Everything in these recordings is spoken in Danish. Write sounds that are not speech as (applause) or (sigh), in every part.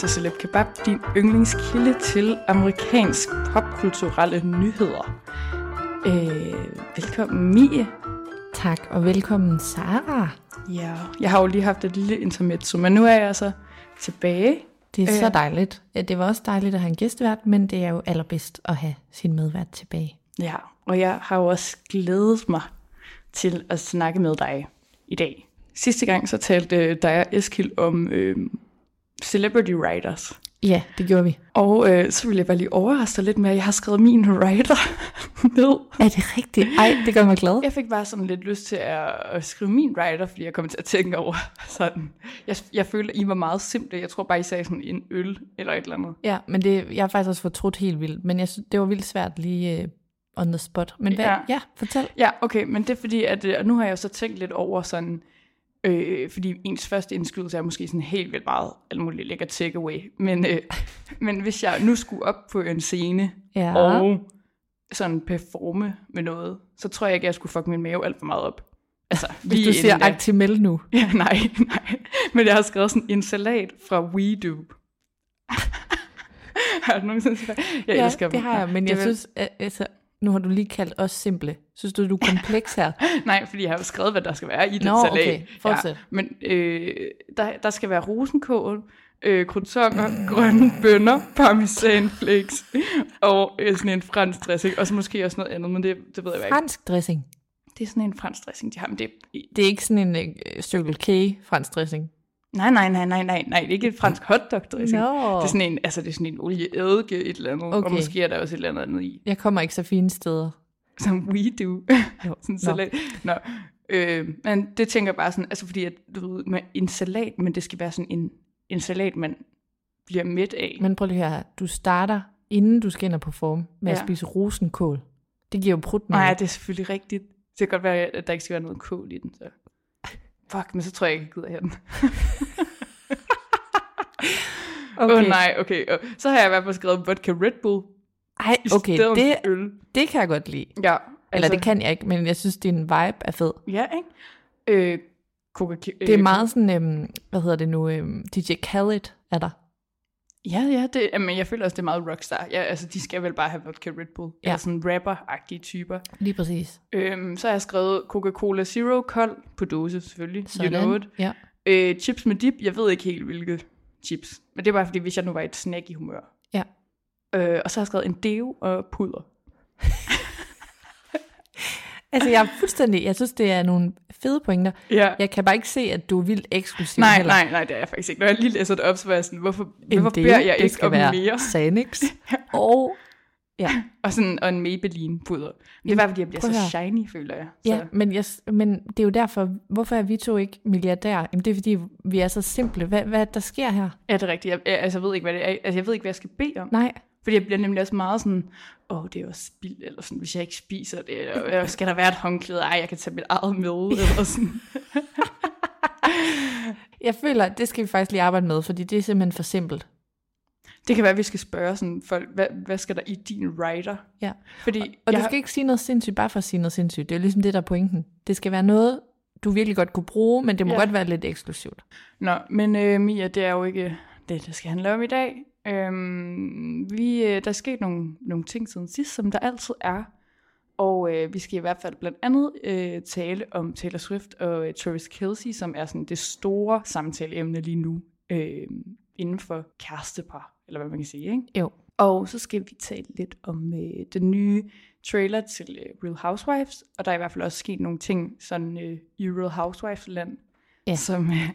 til Celeb Kebab, din yndlingskilde til amerikansk popkulturelle nyheder. Øh, velkommen Mie. Tak, og velkommen Sara. Ja, jeg har jo lige haft et lille intermezzo, men nu er jeg altså tilbage. Det er Øh. så dejligt. Det var også dejligt at have en gæstevært, men det er jo allerbedst at have sin medvært tilbage. Ja, og jeg har jo også glædet mig til at snakke med dig i dag. Sidste gang så talte dig og Eskild om øh, celebrity writers. Ja, det gjorde vi. Og øh, så vil jeg bare lige overraske dig lidt med, at jeg har skrevet min writer (laughs) ned. Er det rigtigt? Ej, det gør mig glad. Jeg fik bare sådan lidt lyst til at, at skrive min writer, fordi jeg kom til at tænke over (laughs) sådan. Jeg, jeg følte, I var meget simple. Jeg tror bare, I sagde sådan en øl eller et eller andet. Ja, men det, jeg har faktisk også fortrudt helt vildt, men jeg synes, det var vildt svært lige uh, on the spot. Men hvad, Ja. ja. fortæl. Ja, okay, men det er fordi, at øh, og nu har jeg jo så tænkt lidt over sådan, øh, fordi ens første indskydelse er måske sådan helt vildt meget alt muligt lækker takeaway. Men, øh, (laughs) men hvis jeg nu skulle op på en scene Ja. og sådan performe med noget, så tror jeg ikke, jeg skulle fuck min mave alt for meget op. Altså, Hvis du siger da. Actimel nu. (laughs) Ja, nej, nej. Men jeg har skrevet sådan en salat fra WeDo. (laughs) har du nogensinde det? Jeg ja, elsker det har jeg, men jeg vil- synes, altså, nu har du lige kaldt os simple. Synes du, du er kompleks her? (laughs) Nej, fordi jeg har jo skrevet, hvad der skal være i den Nå, salat. okay. Fortsæt. Ja, men øh, der, der skal være rosenkål, øh, croutons, grønne bønner, parmesanflakes og øh, sådan en fransk dressing. Og så måske også noget andet, men det, det ved jeg ikke. Fransk dressing. Det er sådan en fransk dressing, de har. Men det, Det er ikke sådan en uh, Circle K fransk dressing. Nej, nej, nej, nej, nej, nej, det er ikke et fransk hotdog dressing. Nå. Det er sådan en, altså det er sådan en olieeddike, et eller andet, okay. og måske er der også et eller andet i. Jeg kommer ikke så fine steder. Som we do. Jo. (laughs) sådan Nå. salat. Nå. Øh, men det tænker jeg bare sådan, altså fordi at, du ved, med en salat, men det skal være sådan en, en salat, man bliver mæt af. Men prøv lige her. Du starter, inden du skal ind og performe, med. Ja. at spise rosenkål. Det giver jo prut med. Nej, det er selvfølgelig rigtigt. Det kan godt være, at der ikke skal være noget kål i den. Så. Fuck, men så tror jeg ikke, jeg gider have den. (laughs) Åh okay. oh, nej, okay. Så har jeg i hvert fald skrevet vodka Red Bull. Ej, okay, det, øl. det kan jeg godt lide. Ja, Eller det kan jeg ikke, men jeg synes, din vibe er fed. Ja, ikke? Øh, Coca Det er meget sådan, øhm, hvad hedder det nu, øhm, DJ Khaled er der. Ja, ja, det, men jeg føler også, det er meget rockstar. Ja, altså, de skal vel bare have vodka Red Bull. Ja. Eller sådan rapper-agtige typer. Lige præcis. Øhm, så har jeg skrevet Coca-Cola Zero kold på dåse, selvfølgelig. You know it. Ja. Øh, chips med dip, jeg ved ikke helt, hvilke chips. Men det er bare fordi, hvis jeg nu var i et snack i humør. Ja. Øh, og så har jeg skrevet en deo og puder. (laughs) Altså, jeg er fuldstændig, jeg synes, det er nogle fede pointer. Ja. Jeg kan bare ikke se, at du er vildt eksklusiv Nej, heller. nej, nej, det er jeg faktisk ikke. Når jeg lige læser det op, så var jeg sådan, hvorfor, En hvorfor deo, beder jeg ikke om være mere? (laughs) Xanax. og ja, (laughs) Og, sådan, og en Maybelline puder. Det er bare fordi, jeg bliver så shiny, føler jeg. Så. ja men, jeg, men det er jo derfor, hvorfor er vi to ikke milliardærer? Jamen, det er fordi, vi er så simple. Hvad, hvad der sker her? Ja, det er rigtigt. Jeg, jeg, altså, jeg ved ikke, hvad det er. Altså, jeg ved ikke, hvad jeg skal bede om. Nej, Fordi jeg bliver nemlig også meget sådan, åh, det er jo spild, eller sådan, hvis jeg ikke spiser det, eller skal der være et håndklæde? Ej, jeg kan tage mit eget med, eller sådan. (laughs) jeg føler, at det skal vi faktisk lige arbejde med, fordi det er simpelthen for simpelt. Det kan være, at vi skal spørge sådan folk, hvad, hvad skal der i din writer? Ja. Fordi Og jeg du skal ikke sige noget sindssygt, bare for at sige noget sindssygt. Det er ligesom det, der er pointen. Det skal være noget, du virkelig godt kunne bruge, men det må Ja. ja. godt være lidt eksklusivt. Nå, men øh, Mia, det er jo ikke det, det skal handle om i dag. Øhm, vi, øh, der er sket nogle, nogle ting siden sidst, som der altid er. Og øh, vi skal i hvert fald blandt andet øh, tale om Taylor Swift og øh, Travis Kelce, som er sådan det store samtaleemne lige nu øh, inden for kærestepar, eller hvad man kan sige, ikke? Jo. Og så skal vi tale lidt om øh, den nye trailer til øh, Real Housewives, og der er i hvert fald også sket nogle ting sådan øh, i Real Housewives-land, Ja. som, øh,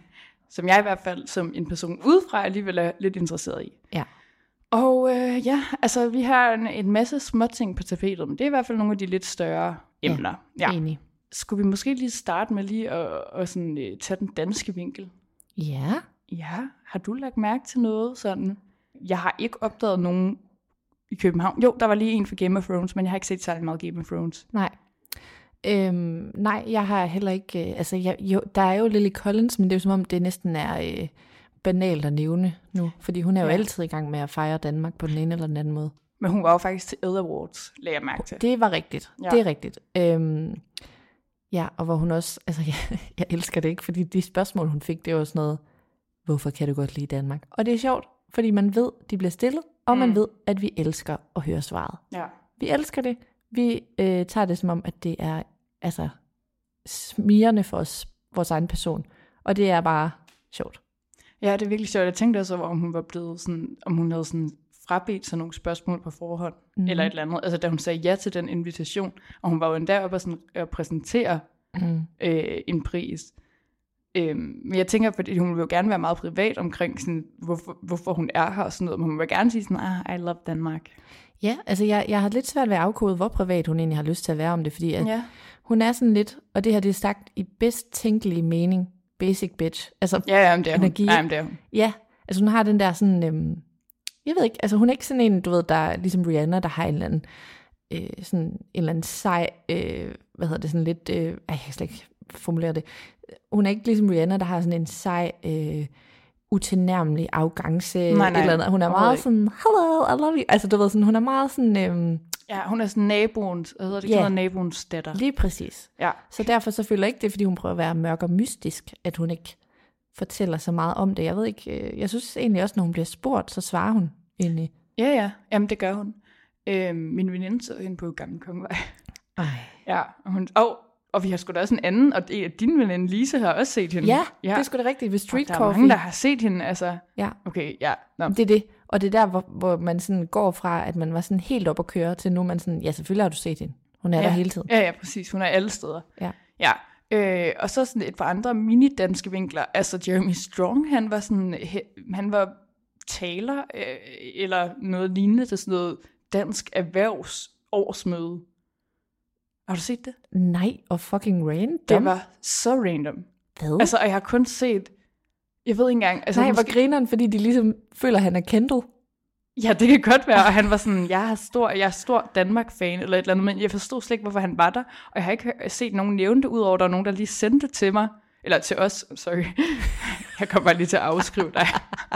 som jeg i hvert fald som en person udefra alligevel er lidt interesseret i. Ja. Og øh, ja, altså vi har en, en masse små ting på tapetet, men det er i hvert fald nogle af de lidt større emner. Ja. Enig. Skulle vi måske lige starte med lige at, at sådan, øh, tage den danske vinkel? Ja. Ja, har du lagt mærke til noget sådan? Jeg har ikke opdaget nogen i København. Jo, der var lige en for Game of Thrones, men jeg har ikke set særlig meget Game of Thrones. Nej. Øhm, nej, jeg har heller ikke... Øh, altså, jeg, jo, der er jo Lily Collins, men det er jo som om, det næsten er øh, banalt at nævne nu. Fordi hun er jo Ja. altid i gang med at fejre Danmark på den ene eller den anden måde. Men hun var jo faktisk til Ed Awards, lagde jeg mærke til. Det var rigtigt. Ja. Det er rigtigt. Øhm, ja, og hvor hun også... Altså, (laughs) jeg, jeg elsker det ikke, fordi de spørgsmål, hun fik, det var sådan noget... Hvorfor kan du godt lide Danmark? Og det er sjovt, fordi man ved, de bliver stillet, og man Mm. ved, at vi elsker at høre svaret. Ja. Vi elsker det. Vi øh, tager det som om, at det er altså smirende for os, vores egen person. Og det er bare sjovt. ja, det er virkelig sjovt. Jeg tænkte også over, om hun var blevet sådan, om hun havde sådan frabedt sig nogle spørgsmål på forhånd, mm. eller et eller andet. Altså da hun sagde ja til den invitation, og hun var jo endda oppe og sådan, at præsentere Mm. øh, en pris. Øhm, men jeg tænker, fordi hun vil jo gerne være meget privat omkring, sådan, hvorfor, hvorfor hun er her og sådan noget, men hun vil gerne sige sådan, ah, I love Danmark. Ja, altså jeg, jeg har lidt svært ved at afkode, hvor privat hun egentlig har lyst til at være om det, fordi at Ja. hun er sådan lidt, og det her det er sagt i bedst tænkelige mening, basic bitch. Altså, Ja, ja, men det er hun. Energi. Ja, men det er hun. ja, altså hun har den der sådan, øhm, jeg ved ikke, altså hun er ikke sådan en, du ved, der er ligesom Rihanna, der har en eller anden, øh, sådan en eller anden sej, øh, hvad hedder det, sådan lidt, øh, ej, jeg kan slet ikke formulere det. Hun er ikke ligesom Rihanna, der har sådan en sej, øh, utilnærmelig afgangse, Nej, nej, eller andet. Hun er meget ikke. sådan, hello, I love you. Altså du ved sådan, hun er meget sådan, øhm, Ja, hun er sådan naboens, hvad hedder det, Ja. yeah. naboens datter. lige præcis. Ja. Så derfor så føler jeg ikke det, er, fordi hun prøver at være mørk og mystisk, at hun ikke fortæller så meget om det. Jeg ved ikke, øh, jeg synes egentlig også, når hun bliver spurgt, så svarer hun egentlig. Ja, ja, jamen det gør hun. Øhm, min veninde så hende på Gamle Kongevej. Ej. Ja, og, hun, og, og vi har sgu da også en anden, og dine veninde, Lise, har også set hende. Ja, ja, det er sgu da rigtigt ved Og Street der er Coffee. mange, der har set hende, altså. Ja, Okay, ja. Nå. det er det. Og det er der, hvor, hvor man sådan går fra, at man var sådan helt op at køre, til nu man sådan, ja, selvfølgelig har du set hende. Hun er ja. der hele tiden. Ja, ja, præcis. Hun er alle steder. Ja. Ja. Øh, og så sådan et par andre mini-danske vinkler. Altså Jeremy Strong, han var sådan, han var taler, øh, eller noget lignende til sådan noget dansk erhvervsårsmøde. Har du set det? Nej, og fucking random. Det var så random. Hvad? Altså, og jeg har kun set, jeg ved ikke engang, altså Nej, måske, hvor grineren, fordi de ligesom føler, at han er Kendall. ja, det kan godt være, og han var sådan, jeg er stor, jeg er stor Danmark-fan, eller et eller andet, men jeg forstod slet ikke, hvorfor han var der, og jeg har ikke set nogen nævne det, udover der er nogen, der lige sendte det til mig, eller til os, sorry, (laughs) jeg kommer bare lige til at afskrive dig,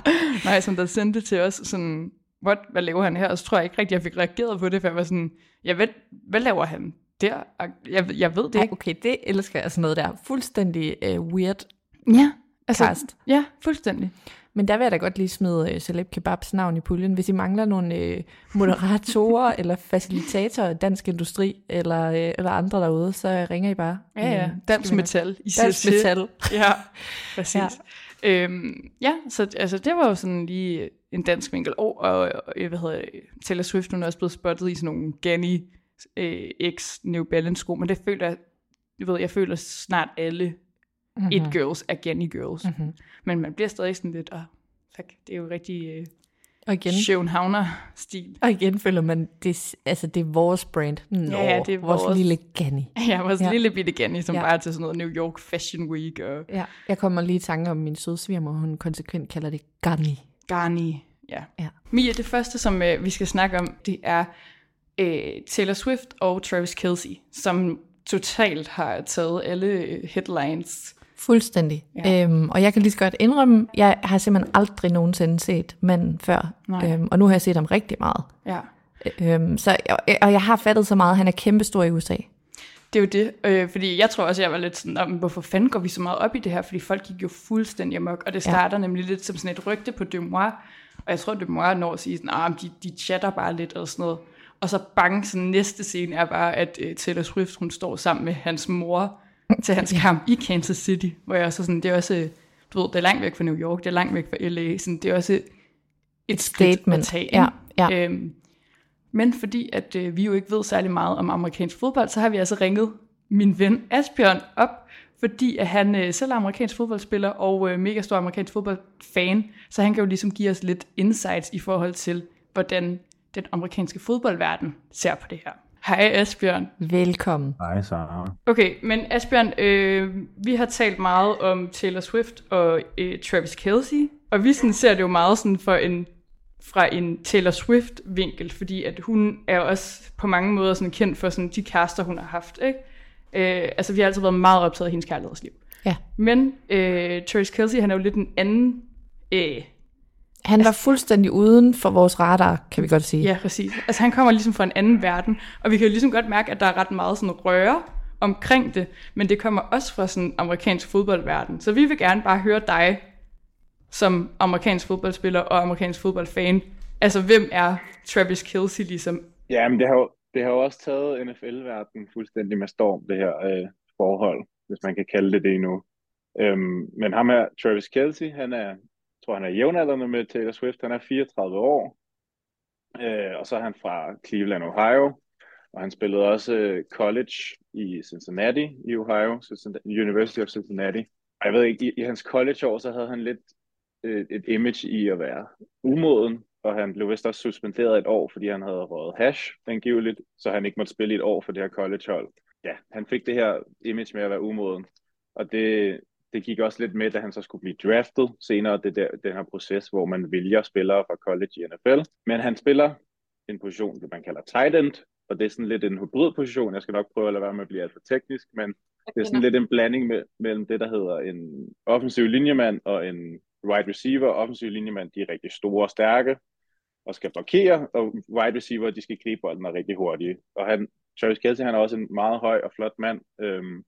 (laughs) nej, som der sendte det til os, sådan, what, hvad laver han her, og så tror jeg ikke rigtig, jeg fik reageret på det, for jeg var sådan, jeg ved, hvad laver han der? Jeg, jeg ved det Nej, ikke. okay, det elsker jeg sådan noget der. Fuldstændig uh, weird Ja, altså, cast. ja, fuldstændig. Men der vil jeg da godt lige smide uh, Celeb Kebabs navn i puljen, hvis I mangler nogle uh, moderatorer (laughs) eller facilitatorer dansk industri eller, uh, eller andre derude, så ringer I bare. Ja, ja. Øh, Dansk metal. I siger Dansk til. metal. Ja, (laughs) præcis. Ja. Øhm, ja, så altså, det var jo sådan lige en dansk vinkel. Og, og, og hvad hedder Taylor Swift, hun er også blevet spottet i sådan nogle Ganni øh, X New Balance sko, men det føler jeg, ved, jeg føler snart alle mm-hmm. It Girls er Ganni Girls. Mm-hmm. Men man bliver stadig sådan lidt, åh, fuck, det er jo rigtig øh, Og igen, Københavner-stil. og igen føler man, det, altså, det er vores brand. Nå, Ja, ja, det er vores, vores. lille Ganni. Ja, vores ja. Lille bitte Ganni, som ja. Bare er til sådan noget New York Fashion Week og Ja, jeg kommer lige i tanke om min søde svigermor, hun konsekvent kalder det Ganni. Garni. Ja. Ja. Mia, det første, som øh, vi skal snakke om, det er øh, Taylor Swift og Travis Kelce, som totalt har taget alle øh, headlines Fuldstændig. Ja. Øhm, og jeg kan lige så godt indrømme, jeg har simpelthen aldrig nogensinde set manden før. Øhm, og nu har jeg set ham rigtig meget. Ja. Øhm, så, og, og jeg har fattet så meget, han er kæmpestor i USA. Det er jo det, øh, fordi jeg tror også, jeg var lidt sådan, om, hvorfor fanden går vi så meget op i det her, fordi folk gik jo fuldstændig amok, og det starter ja. nemlig lidt som sådan et rygte på Demois, og jeg tror, Demois når at sige sådan, ah, de, de chatter bare lidt og sådan noget, og så bang, sådan næste scene er bare, at uh, Taylor Swift, hun står sammen med hans mor til hans kamp i Kansas City, hvor jeg så sådan, det er også, du ved, det er langt væk fra New York, det er langt væk fra LA, sådan, det er også et, et statement at tage. Ja, ja. Øhm, men fordi at øh, vi jo ikke ved særlig meget om amerikansk fodbold, så har vi altså ringet min ven Asbjørn op, fordi at han øh, selv er amerikansk fodboldspiller og øh, mega stor amerikansk fodboldfan, så han kan jo ligesom give os lidt insights i forhold til, hvordan den amerikanske fodboldverden ser på det her. Hej Asbjørn. Velkommen. Hej Sara. Okay, men Asbjørn, øh, vi har talt meget om Taylor Swift og øh, Travis Kelce, og vi sådan ser det jo meget sådan for en fra en Taylor Swift vinkel, fordi at hun er også på mange måder sådan kendt for sådan de kærester, hun har haft. Ikke? Øh, altså vi har altid været meget optaget af hendes kærlighedsliv. Ja. Men øh, Travis Kelce, han er jo lidt en anden... Øh, han var fuldstændig uden for vores radar, kan vi godt sige. Ja, præcis. Altså han kommer ligesom fra en anden verden, og vi kan jo ligesom godt mærke, at der er ret meget sådan røre omkring det, men det kommer også fra sådan amerikansk fodboldverden. Så vi vil gerne bare høre dig som amerikansk fodboldspiller og amerikansk fodboldfan. Altså, hvem er Travis Kelce ligesom? Ja, men det har jo, det har jo også taget NFL-verdenen fuldstændig med storm, det her øh, forhold, hvis man kan kalde det det endnu. Øhm, men ham her, Travis Kelce, han er, tror han er jævnaldrende med Taylor Swift, han er 34 år, øh, og så er han fra Cleveland, Ohio, og han spillede også øh, college i Cincinnati i Ohio, University of Cincinnati. Og jeg ved ikke, i, i hans college-år, så havde han lidt et, et image i at være umoden, og han blev vist også suspenderet et år, fordi han havde røget hash, angiveligt, så han ikke måtte spille i et år for det her collegehold. Ja, han fik det her image med at være umoden, og det, det gik også lidt med, da han så skulle blive draftet senere, det der, den her proces, hvor man vælger spillere fra college i NFL. Men han spiller en position, det man kalder tight end, og det er sådan lidt en hybridposition. Jeg skal nok prøve at lade være med at blive alt for teknisk, men det er sådan lidt en blanding med, mellem det, der hedder en offensiv linjemand og en wide receiver offensiv linjemand, de er rigtig store og stærke og skal blokere, og wide receiver, de skal gribe bolden og rigtig hurtige. Og han, Travis Kelce, han er også en meget høj og flot mand, øhm,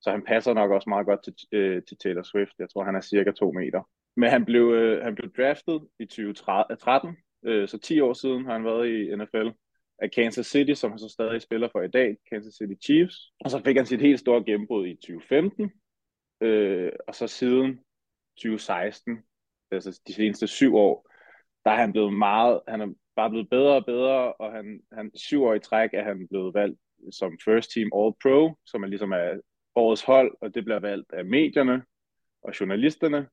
så han passer nok også meget godt til, øh, til Taylor Swift. Jeg tror, han er cirka to meter. Men han blev, øh, han blev draftet i 2013, øh, så 10 år siden har han været i NFL af Kansas City, som han så stadig spiller for i dag, Kansas City Chiefs. Og så fik han sit helt store gennembrud i 2015, øh, og så siden 2016, altså de seneste syv år, der er han blevet meget, han er bare blevet bedre og bedre, og han, han syv år i træk er han blevet valgt som first team all pro, som er ligesom er årets hold, og det bliver valgt af medierne og journalisterne.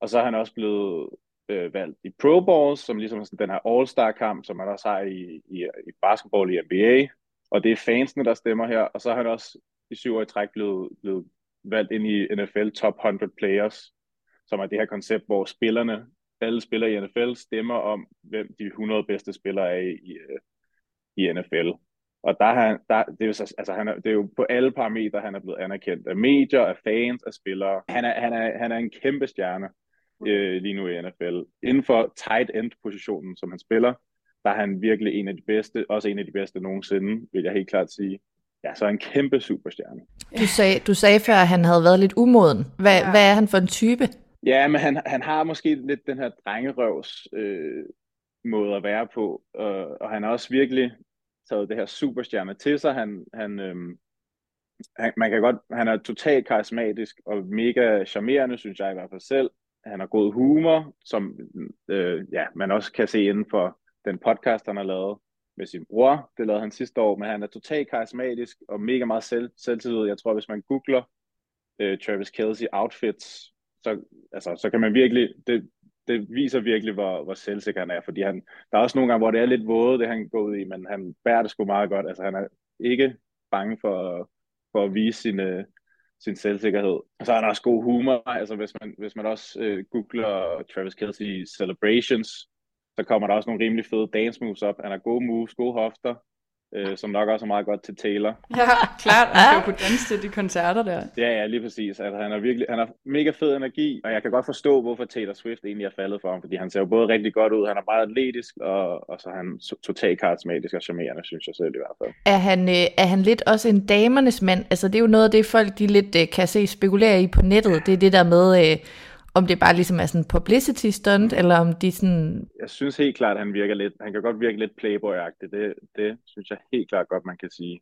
Og så er han også blevet øh, valgt i Pro Bowls, som ligesom sådan den her All-Star kamp, som man også har i, i, i basketball i NBA. Og det er fansene, der stemmer her. Og så er han også i syv år i træk blevet, blevet valgt ind i NFL Top 100 Players, som er det her koncept, hvor spillerne, alle spillere i NFL, stemmer om, hvem de 100 bedste spillere er i, øh, i NFL. Og der, han, der, det, er jo, altså, han er, det er jo på alle parametre, han er blevet anerkendt af medier, af fans, af spillere. Han er, han er, han er en kæmpe stjerne øh, lige nu i NFL. Inden for tight end-positionen, som han spiller, der er han virkelig en af de bedste, også en af de bedste nogensinde, vil jeg helt klart sige. Ja, så er en kæmpe superstjerne. Du sagde, du sagde før, at han havde været lidt umoden. Hvad, ja. hvad er han for en type? Ja, men han, han har måske lidt den her drengerøvs øh, måde at være på, og, og han har også virkelig taget det her superstjerne til sig. Han, han, øhm, han, man kan godt, han er totalt karismatisk og mega charmerende, synes jeg i hvert fald selv. Han har god humor, som øh, ja, man også kan se inden for den podcast, han har lavet med sin bror. Det lavede han sidste år, men han er totalt karismatisk og mega meget selv, selvtillid. Jeg tror, hvis man googler øh, Travis Kelsey outfits, så, altså, så kan man virkelig, det, det viser virkelig, hvor, hvor selvsikker han er, fordi han, der er også nogle gange, hvor det er lidt våde, det han går ud i, men han bærer det sgu meget godt. Altså, han er ikke bange for, for at vise sin, øh, sin selvsikkerhed. Og så har han også god humor. Altså, hvis man, hvis man også øh, googler Travis Kelce Celebrations, så kommer der også nogle rimelig fede dance moves op. Han har gode moves, gode hofter, øh, som nok også er meget godt til Taylor. (laughs) Ja, klart. Han skal jo kunne danse til de koncerter der. Ja, ja, lige præcis. Altså, han, er virkelig, han har mega fed energi, og jeg kan godt forstå, hvorfor Taylor Swift egentlig er faldet for ham, fordi han ser jo både rigtig godt ud, han er meget atletisk, og, og så er han totalt karismatisk og charmerende, synes jeg selv i hvert fald. Er han, øh, er han lidt også en damernes mand? Altså, det er jo noget af det, folk de lidt øh, kan se spekulere i på nettet. Det er det der med... Øh, om det bare ligesom er sådan publicity stunt, eller om de sådan... Jeg synes helt klart, at han virker lidt, han kan godt virke lidt playboy-agtig. Det, det synes jeg helt klart godt, man kan sige.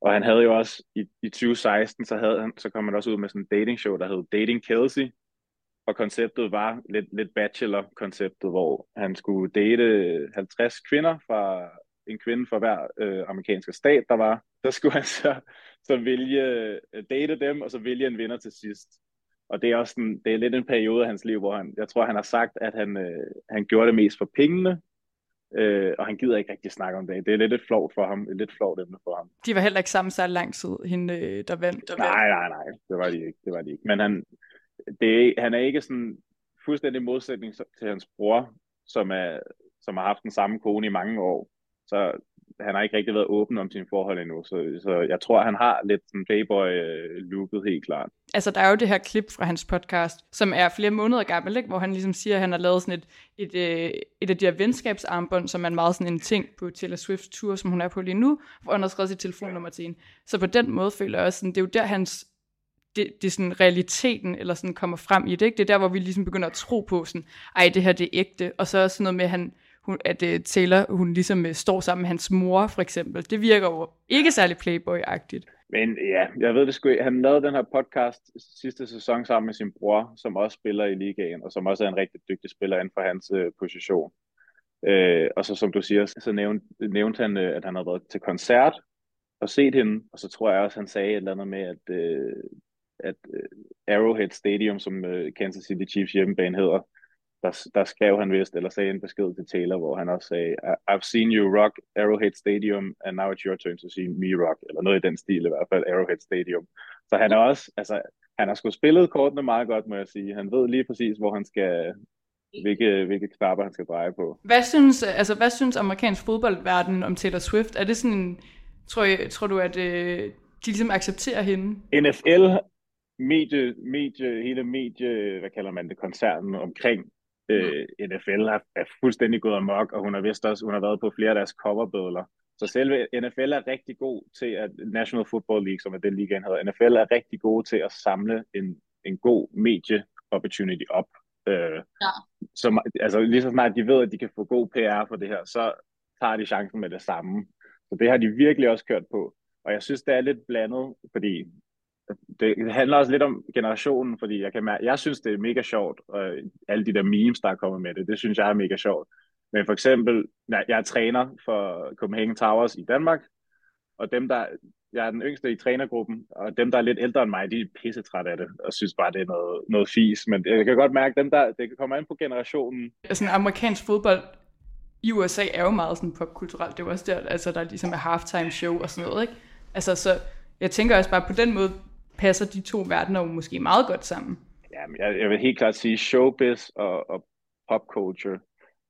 Og han havde jo også, i, i 2016, så, havde han, så kom han også ud med sådan en dating show, der hed Dating Kelsey. Og konceptet var lidt, lidt bachelor-konceptet, hvor han skulle date 50 kvinder fra en kvinde fra hver øh, amerikanske stat, der var. Så skulle han så, så vælge, date dem, og så vælge en vinder til sidst. Og det er også sådan, det er lidt en periode af hans liv, hvor han, jeg tror, han har sagt, at han, øh, han gjorde det mest for pengene, øh, og han gider ikke rigtig snakke om det. Det er lidt et flovt for ham, et lidt flovt emne for ham. De var heller ikke sammen så lang tid, hende øh, der vandt. Der nej, nej, nej, det var de ikke, det var de ikke. Men han, det, han er ikke sådan fuldstændig modsætning til hans bror, som, er, som har haft den samme kone i mange år. Så han har ikke rigtig været åben om sine forhold endnu, så, så jeg tror, han har lidt sådan Playboy-looket helt klart. Altså, der er jo det her klip fra hans podcast, som er flere måneder gammel, ikke? hvor han ligesom siger, at han har lavet sådan et, et, øh, et, af de her venskabsarmbånd, som er meget sådan en ting på Taylor Swift tur, som hun er på lige nu, hvor han har skrevet sit telefonnummer til hende. Så på den måde føler jeg også, sådan, det er jo der, hans det, det er sådan realiteten, eller sådan kommer frem i det, ikke? Det er der, hvor vi ligesom begynder at tro på sådan, ej, det her det er ægte, og så også sådan noget med, at han, hun, at uh, Taylor, hun ligesom uh, står sammen med hans mor, for eksempel. Det virker jo ikke særlig Playboy-agtigt. Men ja, jeg ved det sgu Han lavede den her podcast sidste sæson sammen med sin bror, som også spiller i ligaen, og som også er en rigtig dygtig spiller inden for hans uh, position. Uh, og så som du siger, så nævnte, nævnte han, uh, at han havde været til koncert og set hende, og så tror jeg også, han sagde et eller andet med, at, uh, at uh, Arrowhead Stadium, som uh, Kansas City Chiefs hjemmebane hedder, der, der skrev han vist, eller sagde en besked til Taylor, hvor han også sagde, I've seen you rock Arrowhead Stadium, and now it's your turn to see me rock, eller noget i den stil i hvert fald, Arrowhead Stadium. Så han er også, altså, han har sgu spillet kortene meget godt, må jeg sige. Han ved lige præcis, hvor han skal, hvilke, hvilke knapper han skal dreje på. Hvad synes, altså, hvad synes amerikansk fodboldverden om Taylor Swift? Er det sådan en, tror, jeg, tror du, at øh, de ligesom accepterer hende? NFL medie, medie, hele medie, hvad kalder man det, koncernen omkring øh, NFL er, er fuldstændig gået amok, og hun har vist også, hun har været på flere af deres coverbødler. Så selve NFL er rigtig god til, at National Football League, som er den ligaen hedder, NFL er rigtig god til at samle en, en god medie opportunity op. Øh, ja. som, altså lige så snart de ved, at de kan få god PR for det her, så tager de chancen med det samme. Så det har de virkelig også kørt på. Og jeg synes, det er lidt blandet, fordi det handler også lidt om generationen, fordi jeg, kan mærke, jeg synes, det er mega sjovt, og øh, alle de der memes, der er kommet med det, det synes jeg er mega sjovt. Men for eksempel, jeg er træner for Copenhagen Towers i Danmark, og dem, der, jeg er den yngste i trænergruppen, og dem, der er lidt ældre end mig, de er pissetrætte af det, og synes bare, det er noget, noget fis. Men jeg kan godt mærke, dem der, det kommer an på generationen. Altså, amerikansk fodbold i USA er jo meget sådan popkulturelt. Det er jo også der, altså, der ligesom er halftime show og sådan noget, ikke? Altså, så jeg tænker også bare, på den måde passer de to verdener jo måske meget godt sammen. Ja, jeg, jeg vil helt klart sige, showbiz og, og popculture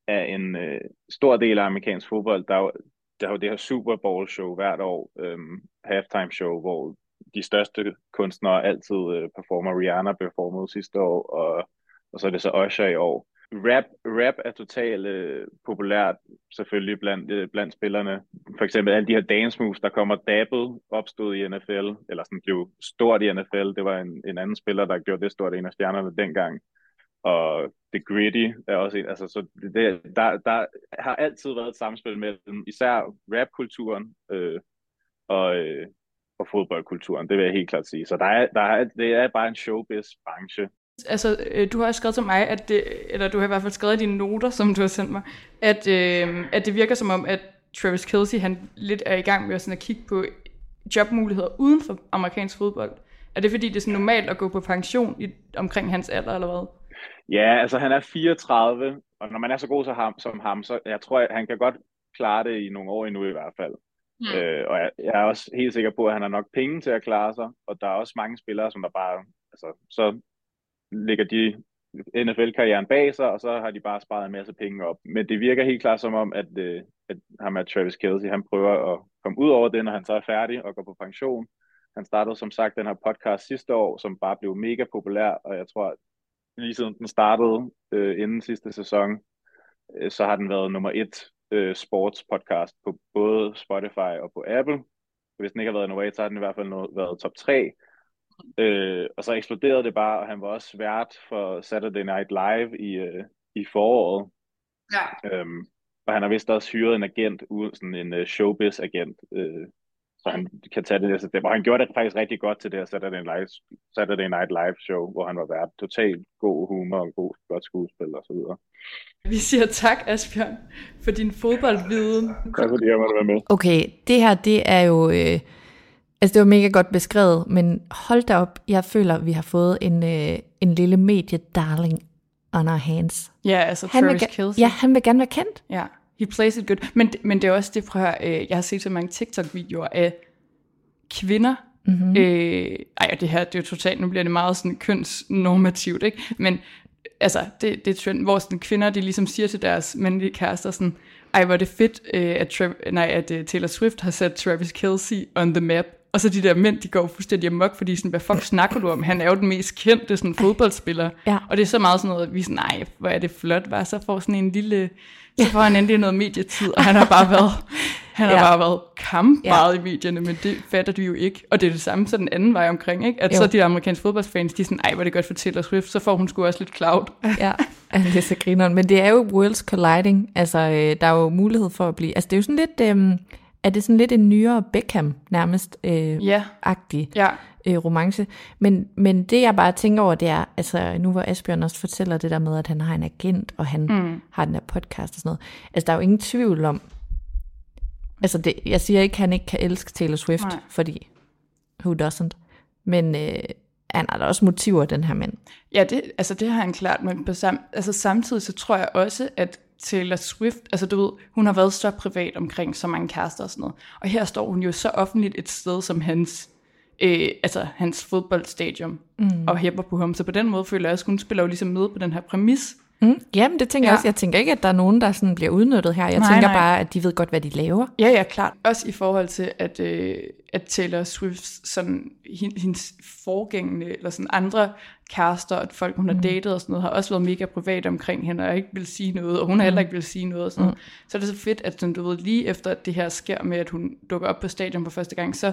er en øh, stor del af amerikansk fodbold. Der er jo, der er jo det her Super Bowl show hvert år, øhm, halftime show, hvor de største kunstnere altid øh, performer. Rihanna performede sidste år, og, og så er det så Usher i år rap, rap er totalt øh, populært, selvfølgelig blandt, øh, blandt spillerne. For eksempel alle de her dance moves, der kommer dabbet, opstod i NFL, eller sådan blev stort i NFL. Det var en, en anden spiller, der gjorde det stort, en af stjernerne dengang. Og The Gritty er også en, altså så det, der, der har altid været et samspil mellem især rapkulturen øh, og, øh, og fodboldkulturen, det vil jeg helt klart sige. Så der er, der er, det er bare en showbiz-branche, Altså, øh, du har også skrevet til mig, at det, eller du har i hvert fald skrevet i dine noter, som du har sendt mig, at, øh, at det virker som om, at Travis Kelce, han lidt er i gang med sådan at kigge på jobmuligheder uden for amerikansk fodbold. Er det fordi, det er sådan normalt at gå på pension i, omkring hans alder, eller hvad? Ja, altså han er 34, og når man er så god som ham, som ham så jeg tror, at han kan godt klare det i nogle år endnu i hvert fald. Mm. Øh, og jeg, jeg er også helt sikker på, at han har nok penge til at klare sig, og der er også mange spillere, som der bare, altså, så lægger de NFL-karrieren bag sig, og så har de bare sparet en masse penge op. Men det virker helt klart som om, at, øh, at ham er Travis Kelce, han prøver at komme ud over det, når han så er færdig og går på pension. Han startede som sagt den her podcast sidste år, som bare blev mega populær, og jeg tror, lige siden den startede øh, inden sidste sæson, øh, så har den været nummer et øh, sportspodcast på både Spotify og på Apple. Hvis den ikke har været nummer et, så har den i hvert fald været top 3. Øh, og så eksploderede det bare, og han var også vært for Saturday Night Live i, øh, i foråret. Ja. Øhm, og han har vist også hyret en agent, sådan en uh, showbiz-agent, øh, så han kan tage det der Og han gjorde det faktisk rigtig godt til det her Saturday Night, Saturday Night Live show, hvor han var vært. Totalt god humor og god, godt skuespil og så videre. Vi siger tak, Asbjørn, for din fodboldviden. Tak fordi jeg måtte være med. Okay, det her, det er jo... Øh, altså, det var mega godt beskrevet, men hold da op, jeg føler, vi har fået en, øh, en lille mediedarling on our hands. Ja, altså han Travis vil, Kelce. Ja, han vil gerne være kendt. Ja, he plays it good. Men, men det er også det, prøv at øh, jeg har set så mange TikTok-videoer af kvinder, mm-hmm. øh, ej, det her, det er jo totalt, nu bliver det meget sådan kønsnormativt, ikke? Men altså, det, det er trend, hvor sådan, kvinder, de ligesom siger til deres mandlige kærester sådan, ej, hvor er det fedt, øh, at, Tra- nej, at uh, Taylor Swift har sat Travis Kelce on the map. Og så de der mænd, de går fuldstændig amok, fordi sådan, hvad fuck snakker du om? Han er jo den mest kendte sådan, fodboldspiller. Ja. Og det er så meget sådan noget, at vi er sådan, nej, hvor er det flot, var så får sådan en lille, så får han endelig noget medietid, og han har bare været, han har Ja. bare været kampbart Ja. i medierne, men det fatter du jo ikke. Og det er det samme så den anden vej omkring, ikke? At Jo. så de amerikanske fodboldfans, de er sådan, ej, hvor er det godt for Taylor Swift, så får hun sgu også lidt cloud. Ja, (laughs) det er så grineren. Men det er jo worlds colliding. Altså, øh, der er jo mulighed for at blive... Altså, det er jo sådan lidt... Øh, er det sådan lidt en nyere Beckham nærmest øh, Ja. agtig Ja, øh, romance. Men, men det jeg bare tænker over, det er, altså nu hvor Asbjørn også fortæller det der med, at han har en agent, og han mm. har den her podcast og sådan noget. Altså der er jo ingen tvivl om, altså det, jeg siger ikke, at han ikke kan elske Taylor Swift. Nej. fordi who doesn't? Men øh, han har da også motiver, den her mand. Ja, det, altså det har han klart, men på sam, altså samtidig så tror jeg også, at Taylor Swift, altså du ved, hun har været så privat omkring så mange kærester og sådan noget. Og her står hun jo så offentligt et sted som hans, øh, altså hans fodboldstadion, mm. og hæpper på ham. Så på den måde føler jeg også, hun spiller jo ligesom med på den her præmis. Mm. Jamen det tænker Ja. jeg også. Jeg tænker ikke, at der er nogen, der sådan bliver udnyttet her. Jeg Nej, tænker nej. bare, at de ved godt, hvad de laver. Ja, ja, klart. Også i forhold til, at, øh, at Taylor Swift, sådan, hendes forgængende, eller sådan andre kærester, at folk, hun har datet og sådan noget, har også været mega privat omkring hende, og ikke vil sige noget, og hun har heller ikke vil sige noget og sådan noget. Så er det så fedt, at sådan, du ved, lige efter at det her sker med, at hun dukker op på stadion for første gang, så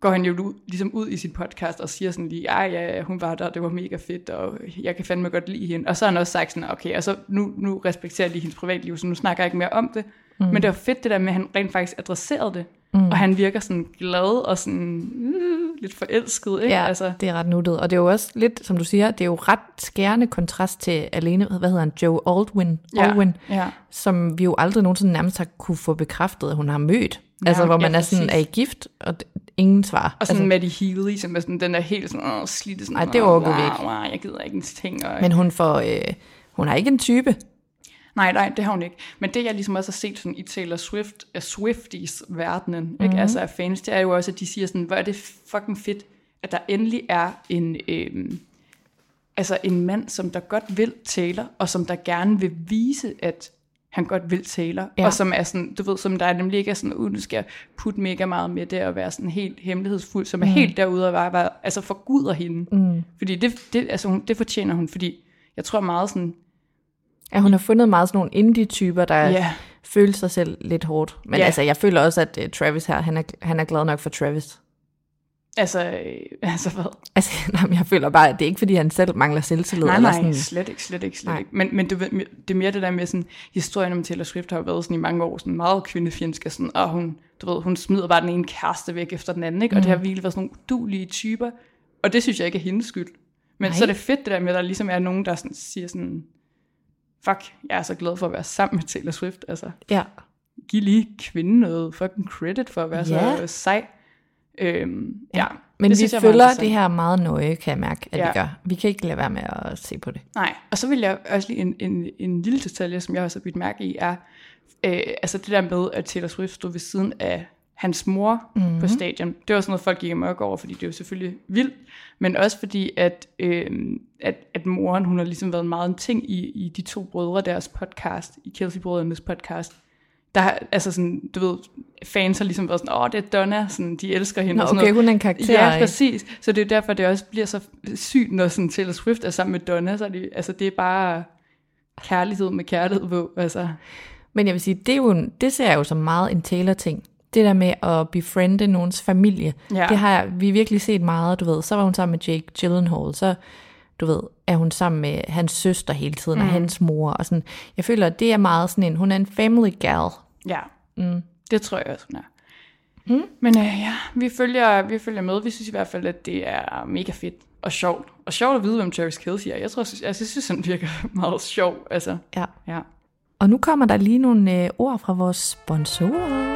går han jo ud, ligesom ud i sin podcast og siger sådan lige, ej ja, hun var der, det var mega fedt, og jeg kan fandme godt lide hende. Og så har han også sagt sådan, okay, og så nu, nu respekterer jeg lige hendes privatliv, så nu snakker jeg ikke mere om det. Mm. Men det var fedt det der med, at han rent faktisk adresserede det. Mm. Og han virker sådan glad og sådan uh, lidt forelsket, ikke? Ja, altså. det er ret nuttet. Og det er jo også lidt, som du siger, det er jo ret skærende kontrast til alene, hvad hedder han, Joe Aldwin, Ja, Aldwin ja. som vi jo aldrig nogensinde nærmest har kunne få bekræftet, at hun har mødt. Ja, altså, hvor man ja, er sådan, er I gift? Og d- ingen svar. Og sådan altså, Maddie Healy, som er sådan, den er helt sådan, åh, slidt sådan, Ej, det orker vi ikke. Wow, jeg gider ikke en ting. Og, men hun får, øh, hun har ikke en type. Nej, nej, det har hun ikke. Men det, jeg ligesom også har set sådan i Taylor Swift, af Swifties verdenen, mm-hmm. Mhm. ikke? altså af fans, det er jo også, at de siger sådan, hvor er det fucking fedt, at der endelig er en, øhm, altså en mand, som der godt vil Taylor, og som der gerne vil vise, at han godt vil Taylor, ja. Og som er sådan, du ved, som der nemlig ikke er sådan, uh, nu skal jeg putte mega meget med det, og være sådan helt hemmelighedsfuld, som er helt derude og bare, bare altså forguder hende. Mm. Fordi det, det, altså, hun, det fortjener hun, fordi jeg tror meget sådan, Ja, hun har fundet meget sådan nogle indie-typer, der yeah. føler sig selv lidt hårdt. Men Ja. altså, jeg føler også, at uh, Travis her, han er, han er glad nok for Travis. Altså, øh, (laughs) altså hvad? Altså, (laughs) nej, men jeg føler bare, at det er ikke, fordi han selv mangler selvtillid. Nej, eller nej, sådan, slet ikke, slet ikke, slet Nej. ikke. Men, men du, ved, det er mere det der med sådan, historien om Taylor Swift har været sådan i mange år sådan meget kvindefjendsk, og, sådan, og hun, du ved, hun smider bare den ene kæreste væk efter den anden, ikke? og Mm. det har virkelig været sådan nogle udulige typer, og det synes jeg ikke er hendes skyld. Men Nej. så er det fedt det der med, at der ligesom er nogen, der sådan, siger sådan, fuck, jeg er så glad for at være sammen med Taylor Swift, altså Ja. giv lige kvinden noget fucking credit for at være Ja. så sej. Øhm, ja. Men det vi synes er følger det her meget nøje, kan jeg mærke, at Ja. vi gør. Vi kan ikke lade være med at se på det. Nej, og så vil jeg også lige en, en, en lille detalje, som jeg også har bidt mærke i, er øh, altså det der med, at Taylor Swift stod ved siden af hans mor mm-hmm. på stadion. Det var sådan noget, folk gik amok over, fordi det er jo selvfølgelig vildt, men også fordi, at, øh, at, at moren, hun har ligesom været meget en ting i, i de to brødre, deres podcast, i Kelsey-brødrenes podcast. Der har, altså sådan, du ved, fans har ligesom været sådan, åh, det er Donna, sådan, de elsker hende. Nå, og sådan okay, noget. hun er en karakter. Ja, ikke? præcis. Så det er derfor, det også bliver så sygt, når sådan Taylor Swift er sammen med Donna. Så er det, altså, det er bare kærlighed med kærlighed på. Altså. Men jeg vil sige, det, er jo en, det ser jeg jo som meget en Taylor-ting. Det der med at befriende nogens familie, Ja. det har jeg, vi virkelig set meget, du ved. Så var hun sammen med Jake Gyllenhaal, så du ved, er hun sammen med hans søster hele tiden, mm. og hans mor, og sådan. Jeg føler, at det er meget sådan en, hun er en family gal. Ja, mm. det tror jeg også, hun er. Mm. Men øh, ja, vi følger, vi følger med. Vi synes i hvert fald, at det er mega fedt og sjovt. Og sjovt at vide, hvem Travis Kelce er. Jeg tror, jeg, jeg synes, han virker (laughs) meget sjov. Altså, Ja. ja. Og nu kommer der lige nogle øh, ord fra vores sponsorer.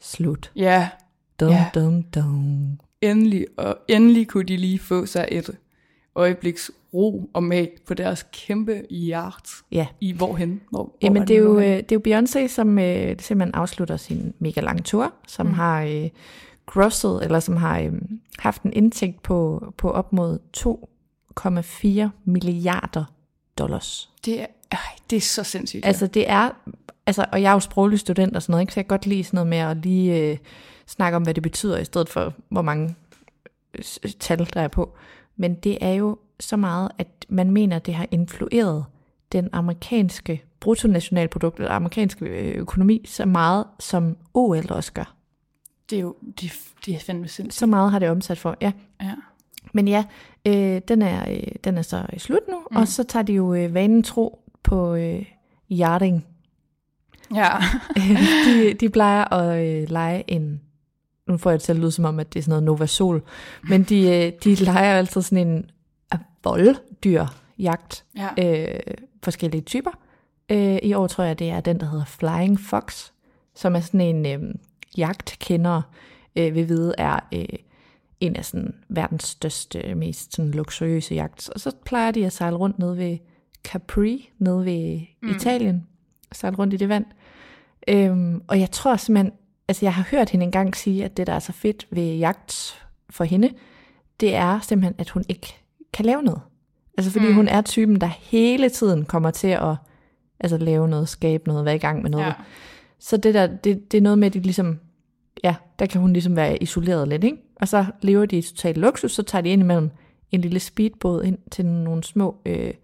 slut. Ja, Dum, Ja. dum, dum. endelig, og endelig kunne de lige få sig et øjebliks ro og mag på deres kæmpe yacht. Ja. I hvorhen? Hvor, hvor Jamen, det er, jo, øh, det er jo Beyoncé, som øh, simpelthen afslutter sin mega lange tour, som mm. har øh, grosset, eller som har øh, haft en indtægt på, på op mod 2,4 milliarder dollars. Det er, ej, det er så sindssygt. Altså det er, altså, og jeg er jo sproglig student og sådan noget, ikke? så jeg kan godt lide sådan noget med at lige øh, snakke om, hvad det betyder, i stedet for, hvor mange øh, tal, der er på. Men det er jo så meget, at man mener, at det har influeret den amerikanske bruttonationalprodukt, eller amerikanske øh, økonomi, så meget, som OL også gør. det er jo det, det er fandme sindssygt. Så meget har det omsat for, ja. Ja. Men ja, øh, den, er, øh, den er så slut nu, mm. og så tager de jo øh, vanen tro på øh, yachting. Ja. de, de plejer at øh, lege en... Nu får jeg det til at lyde som om, at det er sådan noget Nova Sol. Men de, øh, de leger altid sådan en volddyr jagt. Ja. Øh, forskellige typer. Øh, I år tror jeg, det er den, der hedder Flying Fox, som er sådan en øh, jagtkender, øh, vil vide er øh, en af sådan verdens største, mest sådan luksuriøse jagt. Og så plejer de at sejle rundt ned ved Capri, nede ved mm. Italien. Sejle rundt i det vand. Øhm, og jeg tror simpelthen, altså jeg har hørt hende engang sige, at det, der er så fedt ved jagt for hende, det er simpelthen, at hun ikke kan lave noget. Altså fordi mm. hun er typen, der hele tiden kommer til at altså, lave noget, skabe noget, være i gang med noget. Ja. Så det der, det, det er noget med, at de ligesom, ja, der kan hun ligesom være isoleret lidt, ikke? Og så lever de i total luksus, så tager de ind imellem en lille speedbåd ind til nogle små, øh,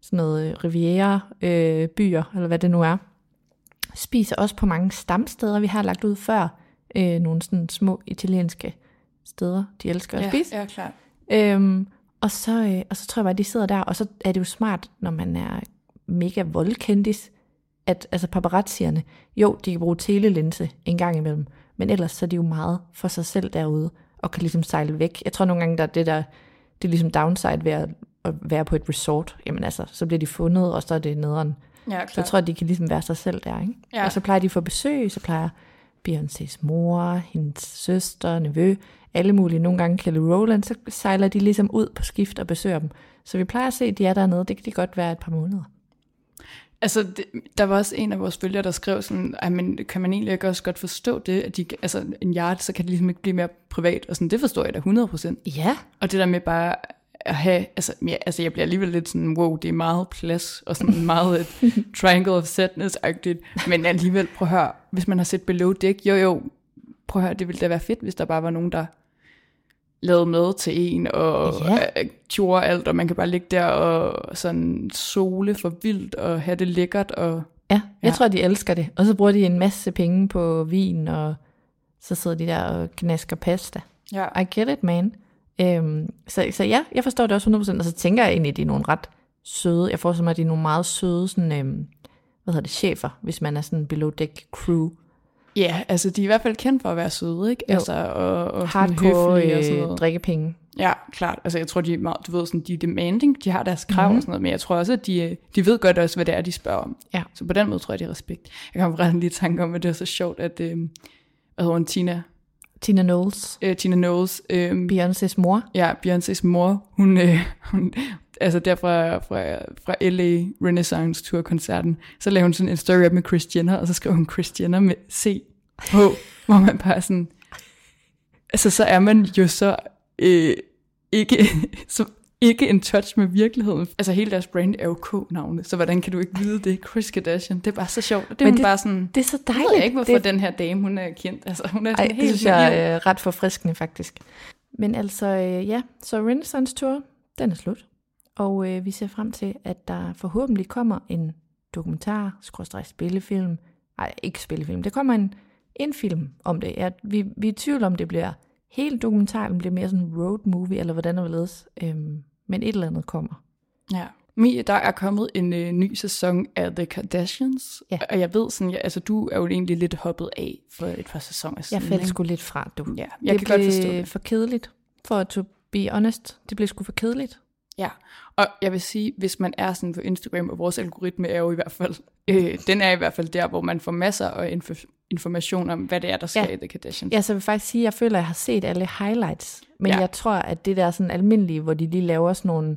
sådan noget øh, riviera øh, byer, eller hvad det nu er. Spiser også på mange stamsteder, vi har lagt ud før, øh, nogle sådan små italienske steder, de elsker at ja, spise. ja, klart. Øhm, og, så, øh, og så tror jeg bare, at de sidder der, og så er det jo smart, når man er mega voldkendis, at altså paparazzierne, jo, de kan bruge telelinse en gang imellem, men ellers så er de jo meget for sig selv derude, og kan ligesom sejle væk. Jeg tror nogle gange, der er det der, det er ligesom downside ved at, at være på et resort. Jamen altså, så bliver de fundet, og så er det nederen. Ja, Så klart. jeg tror, de kan ligesom være sig selv der, ikke? Ja. Og så plejer de at få besøg, så plejer Beyoncés mor, hendes søster, nevø, alle mulige. Nogle gange Kelly Rowland, så sejler de ligesom ud på skift og besøger dem. Så vi plejer at se, at de er dernede. Det kan de godt være et par måneder. Altså, det, der var også en af vores følgere, der skrev sådan, "Ej, men kan man egentlig ikke også godt forstå det, at de, altså, en yard, så kan det ligesom ikke blive mere privat, og sådan, det forstår jeg da 100%. Ja. Og det der med bare, at have, altså, ja, altså jeg bliver alligevel lidt sådan, wow, det er meget plads, og sådan meget et (laughs) triangle of sadness-agtigt, men alligevel, prøv at høre, hvis man har set Below Deck, jo jo, prøv at høre, det ville da være fedt, hvis der bare var nogen, der lavede mad til en, og Ja. øh, gjorde alt, og man kan bare ligge der og sådan sole for vildt, og have det lækkert, og Ja, jeg Ja. tror, de elsker det. Og så bruger de en masse penge på vin, og så sidder de der og knasker pasta. ja, I get it, man. Øhm, så, så ja, jeg forstår det også 100%, og så tænker jeg egentlig, at de er nogle ret søde. Jeg forestiller mig, at de er nogle meget søde sådan, øhm, hvad hedder det, chefer, hvis man er sådan below deck crew. ja, altså de er i hvert fald kendt for at være søde, ikke? Jo. Altså, og, og sådan Hardcore høflige og sådan øh, noget. drikkepenge. Ja, klart. Altså, jeg tror, de er meget, du ved, sådan, de er demanding, de har deres krav Mhm. mm-hmm. og sådan noget, men jeg tror også, at de, øh, de ved godt også, hvad det er, de spørger om. Ja. Så på den måde tror jeg, de har respekt. Jeg kan ret lige tanke om, at det er så sjovt, at, øh, hvad hedder hun, Tina, Tina Knowles, øh, Tina Knowles, øh, Beyoncé's mor. ja, Beyoncé's mor, hun, øh, (laughs) hun altså der fra, fra, fra LA Renaissance Tour koncerten, så lavede hun sådan en story op med Chris Jenner, og så skrev hun Chris Jenner med C på, hvor man bare sådan, altså så er man jo så øh, ikke, (laughs) så ikke en touch med virkeligheden. Altså hele deres brand er jo K-navne, så hvordan kan du ikke vide det? Chris Kardashian, det er bare så sjovt. Det er Men det- bare sådan, Det er så jeg dejligt. ved ikke, hvorfor det, den her dame, hun er kendt. Altså hun er ej, sådan det helt synes jeg er ret forfriskende, faktisk. Men altså, øh, ja, så Renaissance Tour, den er slut. Og øh, vi ser frem til, at der forhåbentlig kommer en dokumentar, skråstreg spillefilm. Nej, ikke spillefilm. Der kommer en, en film om det. Ja, vi, vi er i tvivl om, det bliver helt dokumentar, eller bliver mere sådan en road movie, eller hvordan det vil øhm, Men et eller andet kommer. Ja. Mie, der er kommet en øh, ny sæson af The Kardashians, Ja. og jeg ved sådan, ja, altså du er jo egentlig lidt hoppet af for et par sæsoner Jeg siden. faldt ikke? sgu lidt fra, du. Ja, jeg det kan godt forstå det. for kedeligt, for to be honest. Det blev sgu for kedeligt. Ja, og jeg vil sige, hvis man er sådan på Instagram, og vores algoritme er jo i hvert fald, øh, den er i hvert fald der, hvor man får masser af info- information om, hvad det er, der sker Ja. i The Kardashians. Ja, så jeg vil faktisk sige, at jeg føler, at jeg har set alle highlights. Men. Ja. jeg tror, at det der sådan almindelige, hvor de lige laver sådan nogle,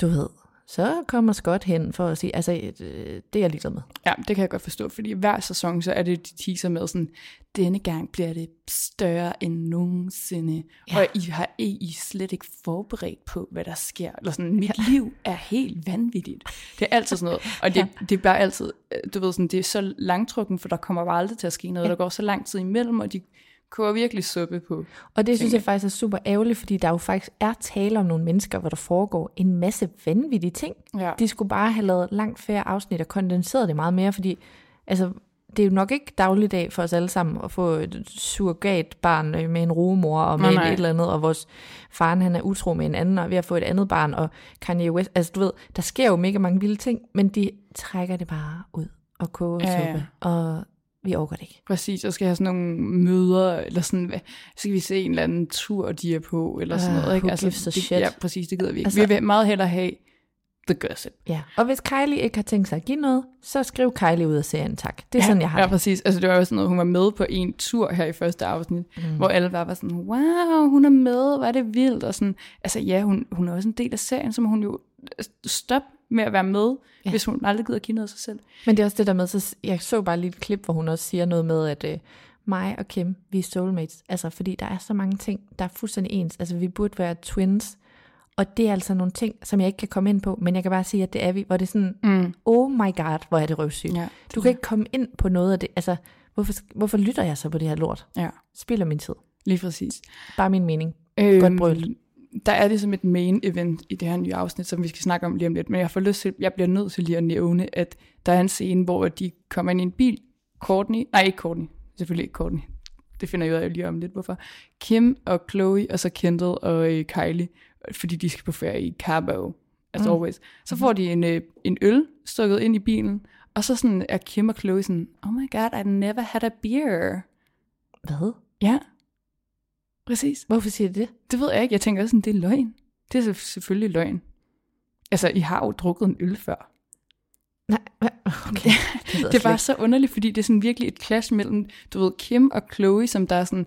du ved, så kommer Scott hen for at sige, altså, øh, det er jeg ligeglad med. Ja, det kan jeg godt forstå, fordi hver sæson, så er det, de teaser med sådan, denne gang bliver det større end nogensinde, Ja. og I har I, I slet ikke forberedt på, hvad der sker, eller sådan, mit ja. liv er helt vanvittigt. Det er altid sådan noget, og det, Ja. det er bare altid, øh, du ved sådan, det er så langtrukken, for der kommer bare aldrig til at ske noget, ja. der går så lang tid imellem, og de koger virkelig suppe på. Og det synes jeg faktisk er super ærgerligt, fordi der jo faktisk er tale om nogle mennesker, hvor der foregår en masse vanvittige ting. Ja. De skulle bare have lavet langt færre afsnit og kondenseret det meget mere, fordi altså, det er jo nok ikke dagligdag for os alle sammen at få et surrogatbarn øh, med en rugemor og med Nej, nej. et eller andet, og vores faren han er utro med en anden, og ved at få et andet barn, og Kanye West, altså du ved, der sker jo mega mange vilde ting, men de trækker det bare ud og koger Ja, ja. suppe, og vi overgår det ikke. Præcis, og skal have sådan nogle møder, eller sådan, hvad- skal vi se en eller anden tur, de er på, eller sådan Ah, noget. Ikke? who gives a det, shit? Ja, præcis, det gider vi ikke. Altså- Altså, vi vil meget hellere have the gossip. Ja, og hvis Kylie ikke har tænkt sig at give noget, så skriv Kylie ud af serien, tak. Det er ja, sådan, jeg har Ja, det. præcis. Altså, det var jo sådan noget, hun var med på en tur her i første afsnit, mm. hvor alle bare var sådan, wow, hun er med, hvor er det vildt, og sådan, altså ja, hun, hun er også en del af serien, så må hun jo stoppe med at være med, Ja. hvis hun aldrig gider at give noget af sig selv. Men det er også det der med, så jeg så bare lige et klip, hvor hun også siger noget med, at øh, mig og Kim, vi er soulmates. Altså, fordi der er så mange ting, der er fuldstændig ens. Altså, vi burde være twins. Og det er altså nogle ting, som jeg ikke kan komme ind på, men jeg kan bare sige, at det er vi, hvor det er sådan, Mm. oh my god, hvor er det røvsygt. Ja, Du kan ikke komme ind på noget af det. Altså, hvorfor, hvorfor lytter jeg så på det her lort? Ja, Spilder min tid. lige præcis. Bare min mening. Øhm, Godt brølt. Der er ligesom et main event i det her nye afsnit, som vi skal snakke om lige om lidt, men jeg får lyst til, jeg bliver nødt til lige at nævne, at der er en scene, hvor de kommer ind i en bil, Courtney, nej ikke Courtney, selvfølgelig ikke Courtney, det finder jeg ud af lige om lidt, hvorfor, Kim og Chloe, og så Kendall og øh, Kylie, fordi de skal på ferie i Cabo, as Mm. always. Så får de en, øh, en øl stukket ind i bilen, og så sådan er Kim og Chloe sådan, oh my god, I never had a beer. Hvad? Ja, præcis. Hvorfor siger de det? Det ved jeg ikke. Jeg tænker også sådan, det er løgn. Det er selvfølgelig løgn. Altså, I har jo drukket en øl før. Nej, okay. (laughs) Det, er bare ikke. så underligt, fordi det er sådan virkelig et clash mellem, du ved, Kim og Chloe, som der er sådan,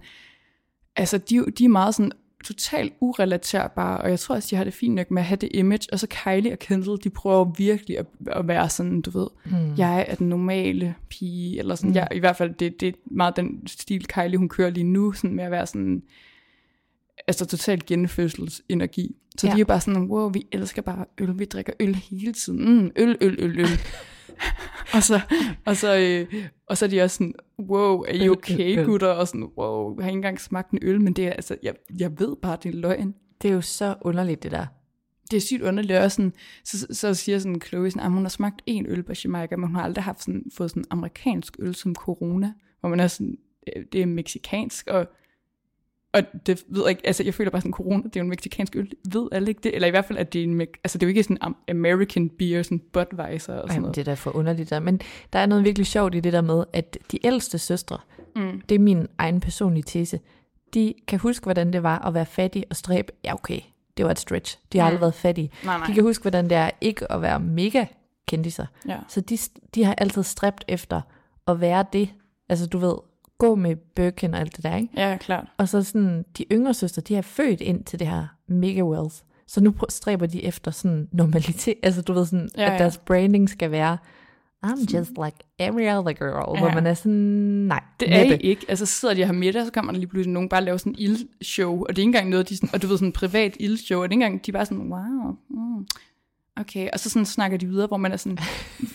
altså, de, de er meget sådan totalt urelaterbare, og jeg tror også, de har det fint nok med at have det image, og så Kylie og Kendall, de prøver virkelig at, at være sådan, du ved, Hmm. jeg er den normale pige, eller sådan, Mm. jeg, i hvert fald, det, det er meget den stil, Kylie, hun kører lige nu, sådan med at være sådan, altså totalt genfødselsenergi. Så ja. De er jo bare sådan, wow, vi elsker bare øl, vi drikker øl hele tiden. Mm, øl, øl, øl, øl. (laughs) og, så, og, så, øh, og så er de også sådan, wow, er I okay, gutter? Og sådan, wow, jeg har ikke engang smagt en øl, men det er altså, jeg, jeg ved bare, det er løgn. Det er jo så underligt, det der. Det er sygt underligt også sådan, så, så siger sådan Chloe sådan, at hun har smagt en øl på Jamaica, men hun har aldrig haft sådan, fået sådan amerikansk øl som corona, hvor man er sådan, øh, det er meksikansk, og, og det ved jeg ikke, altså jeg føler bare sådan, corona, det er jo en meksikansk øl, ved alle ikke det, eller i hvert fald, at det er en, altså det er jo ikke sådan am- American beer, sådan Budweiser og sådan Ej, noget. det er da for underligt der. Men der er noget virkelig sjovt i det der med, at de ældste søstre, Mm. det er min egen personlige tese, de kan huske, hvordan det var at være fattig og stræbe. Ja, okay, det var et stretch. De har Mm. aldrig været fattige. Nej, nej. De kan huske, hvordan det er ikke at være mega kendiser. Ja. Så de, de har altid stræbt efter at være det. Altså du ved, gå med Birkin og alt det der, ikke? Ja, klart. Og så sådan, de yngre søstre, de er født ind til det her mega wealth. Så nu stræber de efter sådan normalitet. Altså du ved sådan, Ja, ja, at deres branding skal være, I'm just like every other girl. Ja. Hvor man er sådan, nej, Det er I næppe. ikke. Altså så sidder de her middag, så kommer der lige pludselig nogen bare lave sådan en ildshow, og det er ikke engang noget, de sådan, og du ved sådan en privat ildshow, og det er ikke engang, de er bare sådan, wow, mm, okay, og så sådan snakker de videre, hvor man er sådan,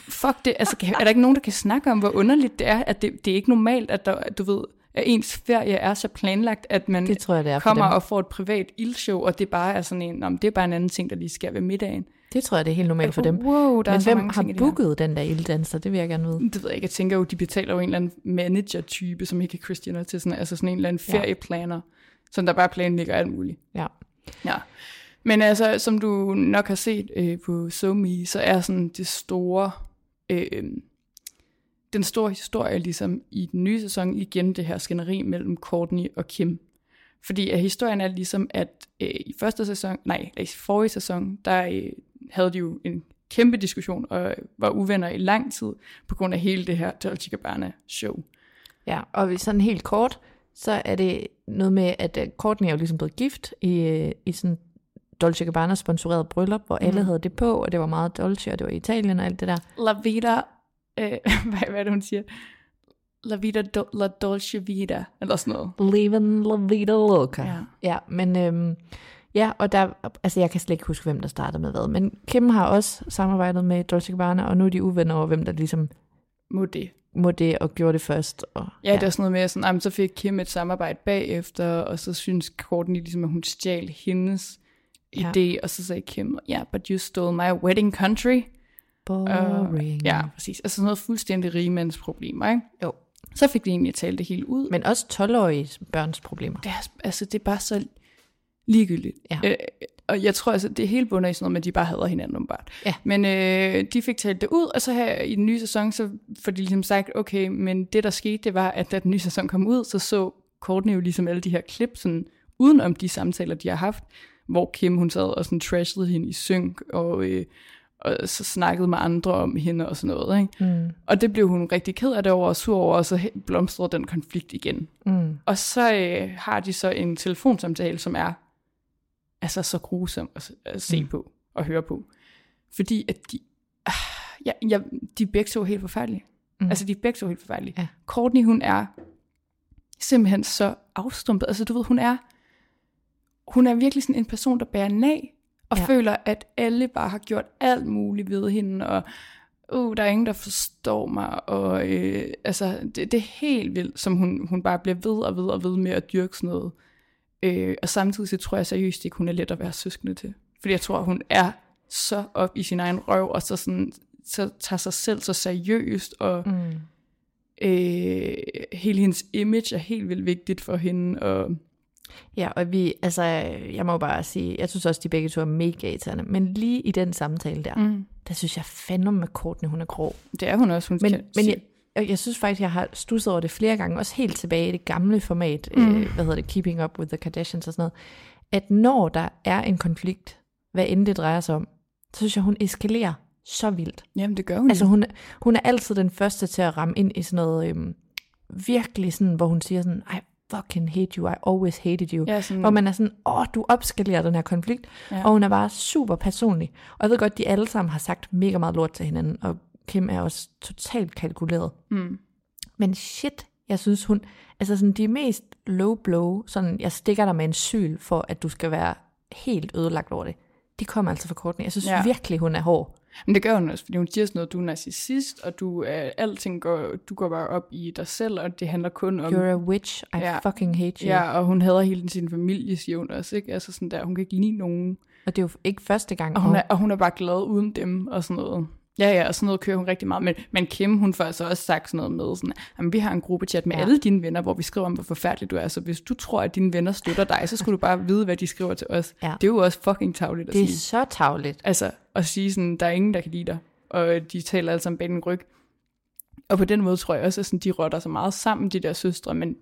fuck det, altså kan- er der ikke nogen, der kan snakke om, hvor underligt det er, at det, det er ikke normalt, at der, du ved, at ens ferie er så planlagt, at man Det tror jeg, det er kommer og får et privat ildshow, og det bare er sådan en, "Nå, men det er bare en anden ting, der lige sker ved middagen. Det tror jeg, det er helt normalt for dem. Wow, der er Men hvem har booket den der ilddanser? Det vil jeg gerne vide. Det ved jeg ikke. Jeg tænker jo, de betaler jo en eller anden manager-type, som ikke er Christianer til sådan, altså sådan en eller anden Ja. ferieplaner, som der bare planlægger alt muligt. Ja. Ja. Men altså, som du nok har set øh, på SoMe, så er sådan det store, øh, den store historie ligesom i den nye sæson igen det her skænderi mellem Courtney og Kim. Fordi at historien er ligesom, at øh, i første sæson, nej, i forrige sæson, der øh, havde de jo en kæmpe diskussion og var uvenner i lang tid på grund af hele det her Dolce Gabbana show. Ja, og hvis sådan helt kort, så er det noget med, at øh, Courtney er jo ligesom blevet gift i, øh, i sådan Dolce Gabbana sponsoreret bryllup, hvor alle Mhm. havde det på, og det var meget Dolce, og det var i Italien og alt det der. La vida, øh, (laughs) hvad, hvad er det, hun siger? La vida, do, la dolce vida, eller sådan noget. Living la vida loca. Ja. ja men øhm, ja, og der, altså jeg kan slet ikke huske, hvem der startede med hvad, men Kim har også samarbejdet med Dolce Gabbana, og nu er de uvenner over, hvem der ligesom Må det. må det og gjorde det først. Og, Ja, det er sådan noget med, sådan, jamen, så fik Kim et samarbejde bagefter, og så synes Courtney ligesom, at hun stjal hendes Ja. idé, og så sagde Kim, ja, yeah, but you stole my wedding country. Boring. ja, præcis. Altså sådan noget fuldstændig rigemandsproblemer, ikke? Jo. Så fik de egentlig talt det hele ud. Men også 12-årige børns problemer. det er, altså, det er bare så ligegyldigt. Ja. Øh, og jeg tror altså, det er helt bunder i sådan noget med, at de bare hader hinanden åbenbart. Ja. Men øh, de fik talt det ud, og så her i den nye sæson, så får de ligesom sagt, okay, men det der skete, det var, at da den nye sæson kom ud, så så Courtney jo ligesom alle de her klip, sådan udenom de samtaler, de har haft, hvor Kim, hun sad og sådan trashede hende i synk, og, øh, og så snakkede med andre om hende og sådan noget, ikke? Mm. Og det blev hun rigtig ked af det over og sur over, og så blomstrede den konflikt igen. Mm. Og så øh, har de så en telefonsamtale, som er altså så grusom at, se- at se Mm. på og høre på. Fordi at de, ah, ja, ja, de er begge to helt forfærdelige. Mm. Altså de er begge to helt forfærdelige. Ja. Courtney, hun er simpelthen så afstumpet. Altså du ved, hun er, hun er virkelig sådan en person, der bærer nag, og Ja. føler, at alle bare har gjort alt muligt ved hende, og uh, der er ingen, der forstår mig, og øh, altså, det, det er helt vildt, som hun, hun bare bliver ved og ved og ved med at dyrke sådan noget. Øh, og samtidig så tror jeg seriøst ikke, hun er let at være søskende til. Fordi jeg tror, hun er så op i sin egen røv, og så, sådan, så tager sig selv så seriøst, og Mm. øh, hele hendes image er helt vildt vigtigt for hende, og Ja, og vi, altså, jeg må bare sige, jeg synes også, de begge to er mega irriterende, men lige i den samtale der, mm, der synes jeg fandme med Courtney, hun er grov. det er hun også. Hun Men, men jeg, jeg, jeg synes faktisk, jeg har stusset over det flere gange, også helt tilbage i det gamle format, mm. Øh, hvad hedder det, Keeping Up with the Kardashians og sådan noget, at når der er en konflikt, hvad end det drejer sig om, så synes jeg, hun eskalerer så vildt. Jamen, det gør hun. Altså hun, hun er altid den første til at ramme ind i sådan noget, øhm, virkelig sådan, hvor hun siger sådan, I fucking hate you, I always hated you. ja, sådan, Hvor man er sådan, åh, du opskalerer den her konflikt, ja. og hun er bare super personlig. Og jeg ved godt, de alle sammen har sagt mega meget lort til hinanden, og Kim er også totalt kalkuleret. mm, Men shit, jeg synes hun, altså sådan de mest low blow, sådan jeg stikker dig med en syl for, at du skal være helt ødelagt over det. Det kommer altså fra Courtney. Jeg synes ja. virkelig, hun er hård. Men det gør hun også, fordi hun siger sådan noget, du er narcissist, og du er, alting går, du går bare op i dig selv, og det handler kun om... You're a witch. I Ja. fucking hate you. Ja, og hun hader hele sin familie, siger hun også, ikke? Altså sådan der, hun kan ikke lide nogen. Og det er jo ikke første gang. Og hun, er, og hun er bare glad uden dem, og sådan noget. Ja, ja, og sådan noget kører hun rigtig meget. Men, men Kim, hun får altså også sagt sådan noget med, sådan, at vi har en gruppechat med ja. Alle dine venner, hvor vi skriver om, hvor forfærdelig du er. Så hvis du tror, at dine venner støtter dig, så skulle du bare vide, hvad de skriver til os. Ja. Det er jo også fucking tavligt at det er sige. så tavligt. Altså, at sige sådan, der er ingen, der kan lide dig, og de taler alle sammen bag din ryg. Og på den måde tror jeg også, at sådan, de rotter så meget sammen, de der søstre, men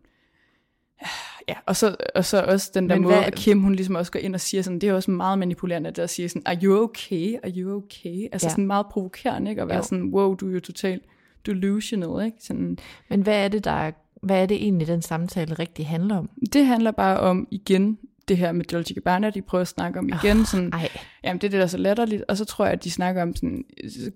ja, og så, og så også den der Men måde, hvad- at Kim, hun ligesom også går ind og siger sådan, det er også meget manipulerende, der siger sådan, are you okay? Are you okay? Altså Ja. sådan meget provokerende, ikke? At være Jo. sådan, wow, du er jo totalt delusional, ikke? Sådan, Men hvad er det, der er, hvad er det egentlig, den samtale rigtig handler om? det handler bare om, igen, det her med Dolce Gabbana, de prøver at snakke om igen, sådan, Ej, Jamen, det er det, der er så latterligt. Og så tror jeg, at de snakker om sådan...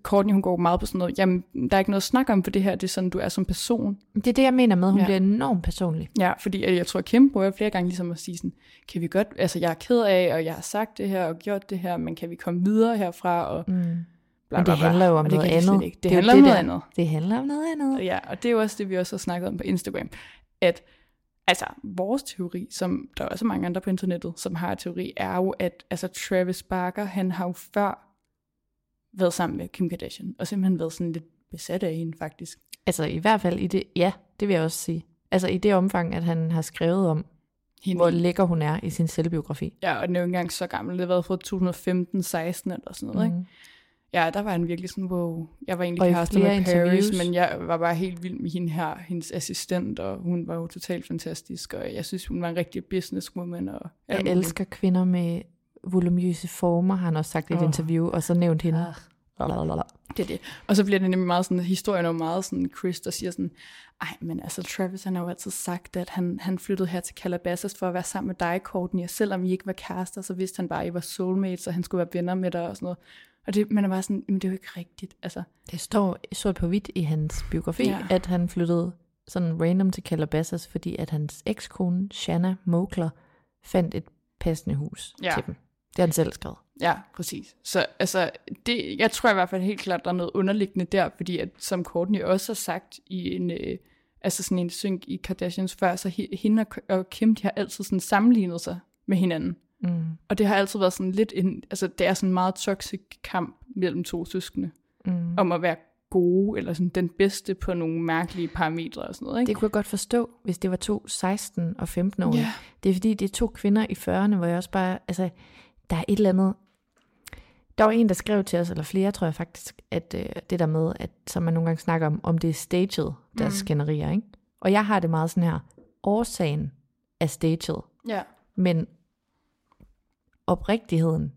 Courtney, hun går meget på sådan noget. Jamen, der er ikke noget at snakke om, for det her, det er sådan, du er som person. det er det, jeg mener med, hun Ja. bliver enormt personlig. Ja, fordi jeg tror, at Kim prøver flere gange ligesom at sige sådan, kan vi godt... Altså, jeg er ked af, og jeg har sagt det her og gjort det her, men kan vi komme videre herfra? Og Mm. bla, Men bla, det bla. handler jo om Og det noget kan de slet andet. Ikke. Det, jo handler om noget der- andet. Det handler om noget andet. Ja, og det er jo også det, vi også har snakket om på Instagram, at altså, vores teori, som der er også mange andre på internettet, som har teori, er jo, at altså, Travis Barker, han har jo før været sammen med Kim Kardashian, og simpelthen været sådan lidt besat af hende, faktisk. Altså i hvert fald i det, ja, det vil jeg også sige. Altså i det omfang, at han har skrevet om, Hende. hvor lækker hun er i sin selvbiografi. Ja, og den er jo ikke engang så gammel. Det har været fra 2015-16 eller sådan noget, mm. ikke? Ja, der var han virkelig sådan, wow. Jeg var egentlig kærester flere med Paris, interviews. men jeg var bare helt vild med hende her, hendes assistent, og hun var jo totalt fantastisk, og jeg synes, hun var en rigtig businesswoman. Og Jeg muligt. elsker kvinder med volumøse former, har han også sagt i et Åh. interview, og så nævnt hende. Lalalala. Det er det. Og så bliver det nemlig meget sådan, historien er meget sådan, Chris, der siger sådan, ej, men altså Travis, han har jo altid sagt, at han, han flyttede her til Calabasas for at være sammen med dig, Courtney, og selvom I ikke var kærester, så vidste han bare, at I var soulmates, og han skulle være venner med dig og sådan noget. Og det, man er bare sådan, men det er jo ikke rigtigt, altså. Det står sort på hvidt i hans biografi, Ja. at han flyttede sådan random til Calabasas, fordi at hans ekskone, Shanna Mokler, fandt et passende hus Ja. til dem. Det har han selv skrevet. Ja, præcis. Så altså, det, jeg tror i hvert fald helt klart, der er noget underliggende der, fordi at, som Courtney også har sagt i en, øh, altså sådan en synk i Kardashians før, så he- hende og, og Kim, de har altid sådan sammenlignet sig med hinanden. Mm. Og det har altid været sådan lidt en, altså det er sådan en meget toxic kamp mellem to søskende, Mm. om at være gode, eller sådan den bedste på nogle mærkelige parametre og sådan noget, ikke? Det kunne jeg godt forstå, hvis det var to 16 og 15 år. Ja. Det er fordi, det er to kvinder i 40'erne, hvor jeg også bare, altså, der er et eller andet... Der var en, der skrev til os, eller flere, tror jeg faktisk, at øh, det der med, at som man nogle gange snakker om, om det er staged, deres mm. skænderier, ikke? Og jeg har det meget sådan her, årsagen er staged, Ja. men oprigtigheden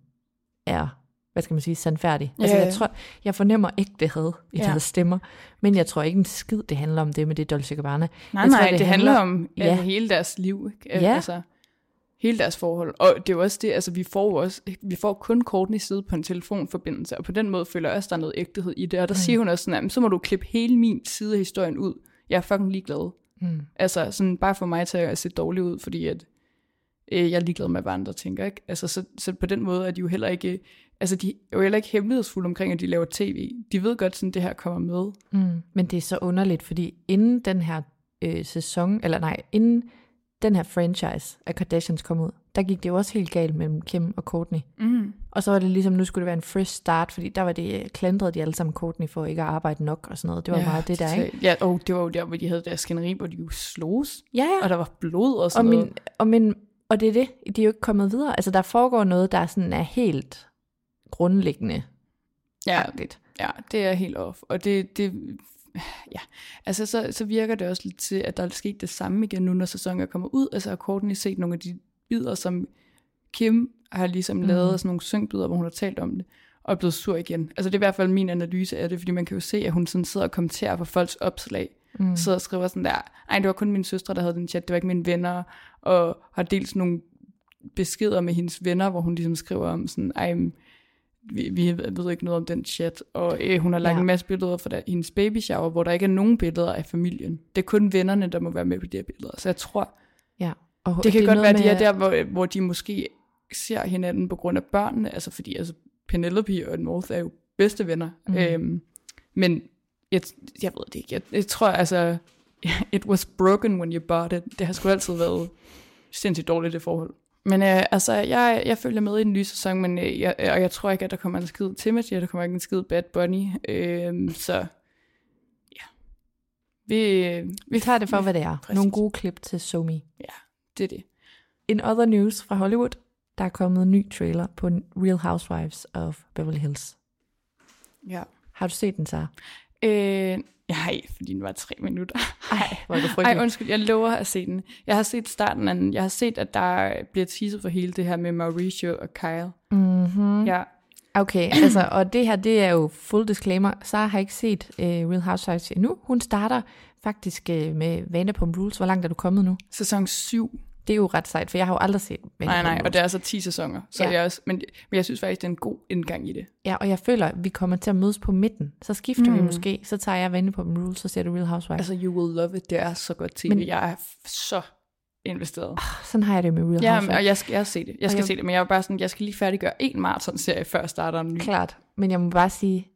er, hvad skal man sige, sandfærdig. Ja, altså, jeg tror, jeg fornemmer ægte had i Ja. deres stemmer, men jeg tror ikke en skid, det handler om det med det Dolce Gabbana. Nej, Jeg nej, tror, det, det handler handler- om Ja. hele deres liv, ikke? Ja. Altså, hele deres forhold. Og det er jo også det, altså vi får også, vi får kun Courtney side på en telefonforbindelse, og på den måde føler jeg også, der er noget ægtehed i det. Og der mm. siger hun også sådan, "Jamen, så må du klippe hele min side af historien ud. Jeg er fucking ligeglad. Mm. Altså sådan bare for mig til at se dårlig ud, fordi at øh, jeg er ligeglad med, hvad andre tænker. Ikke? Altså, så, så på den måde er de jo heller ikke, altså de er jo heller ikke hemmelighedsfulde omkring, at de laver tv. De ved godt, sådan det her kommer med. Mm. Men det er så underligt, fordi inden den her øh, sæson, eller nej, inden den her franchise af Kardashians kom ud, der gik det jo også helt galt mellem Kim og Courtney. Mm. Og så var det ligesom, nu skulle det være en fresh start, fordi der var det øh, klandrede de alle sammen Courtney for ikke at arbejde nok og sådan noget. Det var ja, meget det der, ikke? Ja, og det var jo der, hvor de havde deres skænderi, hvor de jo slogs, Ja, ja. og der var blod og Og, sådan min, noget. og, min, og det er det, de er jo ikke kommet videre. Altså, der foregår noget, der sådan er helt grundlæggende. Ja, agtigt. ja, det er helt off. Og det, det ja, altså så, så virker det også lidt til, at der er sket det samme igen nu, når sæsonen er kommet ud. Altså har Courtney set nogle af de bidder, som Kim har ligesom mm. lavet, sådan nogle synkbidder, hvor hun har talt om det, og er blevet sur igen. Altså det er i hvert fald min analyse af det, fordi man kan jo se, at hun sådan sidder og kommenterer på folks opslag, mm. sidder og skriver sådan der, ej, det var kun mine søstre, der havde den chat, det var ikke mine venner, og har delt sådan nogle beskeder med hendes venner, hvor hun ligesom skriver om sådan, ej, vi, vi ved ikke noget om den chat, og øh, hun har lagt Ja. en masse billeder fra der, hendes baby shower, hvor der ikke er nogen billeder af familien. Det er kun vennerne, der må være med på de her billeder. Så jeg tror, Ja. Og det kan er godt være, at de er der, hvor, hvor de måske ser hinanden på grund af børnene, altså fordi altså, Penelope og North er jo bedste venner. Mm. Øhm, men jeg, jeg ved det ikke. Jeg, jeg tror altså, (laughs) it was broken when you bought it. Det har sgu altid været sindssygt dårligt, det forhold. Men øh, altså, jeg, jeg følger med i den nye sæson, men øh, jeg, og jeg tror ikke, at der kommer en skid Timothy, og der kommer ikke en skid Bad Bunny. Øh, så ja. Vi, vi tager det for, hvad det er. Præcis. Nogle gode klip til SoMe. Ja, det er det. In other news fra Hollywood, der er kommet en ny trailer på Real Housewives of Beverly Hills. Ja. Har du set den så? Øh, nej, fordi den var tre minutter. Ej, hvor er Ej, undskyld, jeg lover at se den. Jeg har set starten af den. Jeg har set, at der bliver teaset for hele det her med Mauricio og Kyle. Mm-hmm. Ja, Okay, altså, og det her, det er jo full disclaimer. Sara har ikke set uh, Real Housewives endnu. Hun starter faktisk uh, med Vanderpump Rules. Hvor langt er du kommet nu? sæson 7. Det er jo ret sejt, for jeg har jo aldrig set Nej, Vanderpump nej, Rules. og det er altså 10 sæsoner. Så Ja. ja. jeg også, men, men jeg synes faktisk, det er en god indgang i det. Ja, og jeg føler, at vi kommer til at mødes på midten. Så skifter mm. vi måske. Så tager jeg Vanderpump Rules, så ser du Real Housewives. Altså, you will love it. Det er så godt tv. Men- jeg er så investeret. Sådan har jeg det med Real Ja, Housewives. og jeg skal, jeg se det. Jeg skal jeg- se det, men jeg er bare sådan, jeg skal lige færdiggøre en maraton-serie, før jeg starter en ny. Klart. Men jeg må bare sige,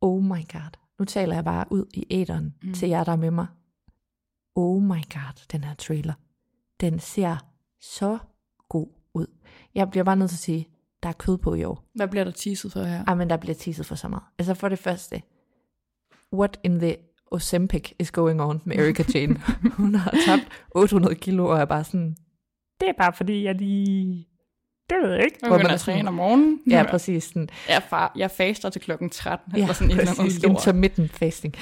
oh my god. Nu taler jeg bare ud i æderen. Mm. til jer, der er med mig. Oh my god, den her trailer. Den ser så god ud. Jeg bliver bare nødt til at sige, der er kød på i år. Hvad bliver der teaset for her? Ej, men der bliver teaset for så meget. Altså for det første, what in the Ozempic is going on med Erika Jane? (laughs) Hun har tabt 800 kilo og er bare sådan, det er bare fordi, jeg lige... Det ved jeg ikke. Jeg Hvor man begynder er at sådan- træne om morgenen. Ja, præcis. Sådan, Jeg, far, jeg faster til klokken 13. Ja, eller sådan eller præcis. Intermittent fasting.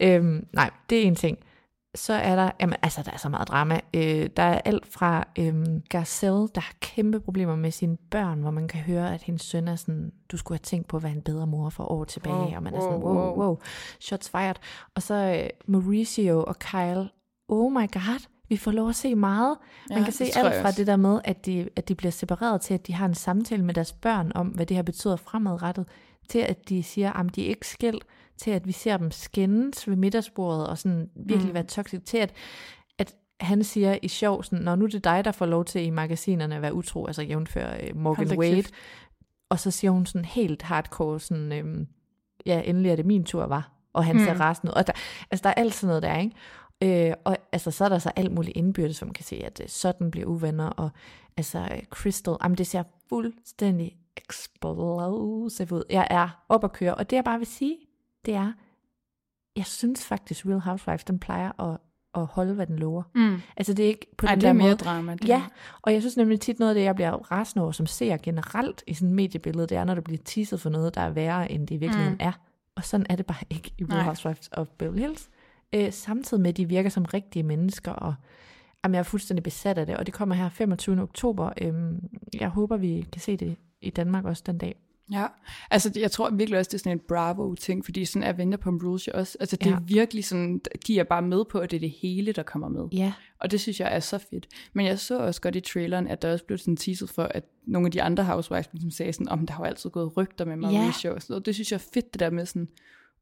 Ja. Øhm, nej, det er en ting. Så er der, jamen, altså der er så meget drama. Øh, der er alt fra øhm, Garcelle, der har kæmpe problemer med sine børn, hvor man kan høre, at hendes søn er sådan, du skulle have tænkt på at være en bedre mor for år tilbage, Wow, og man er sådan, wow, wow, shots fired. Og så øh, Mauricio og Kyle, oh my god, vi får lov at se meget. Man Ja, kan se alt fra det der med, at de, at de bliver separeret til, at de har en samtale med deres børn om, hvad det her betyder fremadrettet, til at de siger, at de er ikke skilt, til at vi ser dem skændes ved middagsbordet, og sådan virkelig Mm. være toxic, til at, at han siger i sjov, sådan, når nu er det dig, der får lov til i magasinerne at være utro, altså jævnfør uh, Morgan Wade, og så siger hun sådan helt hardcore, sådan, øhm, ja, endelig er det min tur, var. Og han ser Mm. rasende ud. Og der, altså, der er alt sådan noget der, ikke? Øh, og altså, så er der så alt muligt indbyrdes, som kan se, at øh, sådan bliver uvenner, og altså øh, Crystal, jamen det ser fuldstændig explosive ud. Jeg er op at køre, og det jeg bare vil sige, det er, jeg synes faktisk Real Housewives, den plejer at, at holde, hvad den lover. Mm. Altså det er ikke på Ej, den det er der mere måde. drama. Det Ja, er- og jeg synes nemlig tit noget af det, jeg bliver rasende over som ser generelt i sådan et mediebillede, det er, når der bliver teaset for noget, der er værre, end det i virkeligheden Mm. er. Og sådan er det bare ikke i Real. Housewives of Beverly Hills. Øh, samtidig med, at de virker som rigtige mennesker, og jamen, jeg er fuldstændig besat af det, og det kommer her 25. oktober. Øhm, jeg håber, vi kan se det i Danmark også den dag. Ja, altså jeg tror virkelig også, det er sådan en Bravo-ting, fordi sådan er Vanderpump Rules jo også, altså det Ja. er virkelig sådan, de er bare med på, at det er det hele, der kommer med. Ja, Og det synes jeg er så fedt. Men jeg så også godt i traileren, at der også blev sådan teaset for, at nogle af de andre housewives ligesom sagde sådan, om der har jo altid gået rygter med Mauricio og sådan noget. Det synes jeg er fedt, det der med sådan,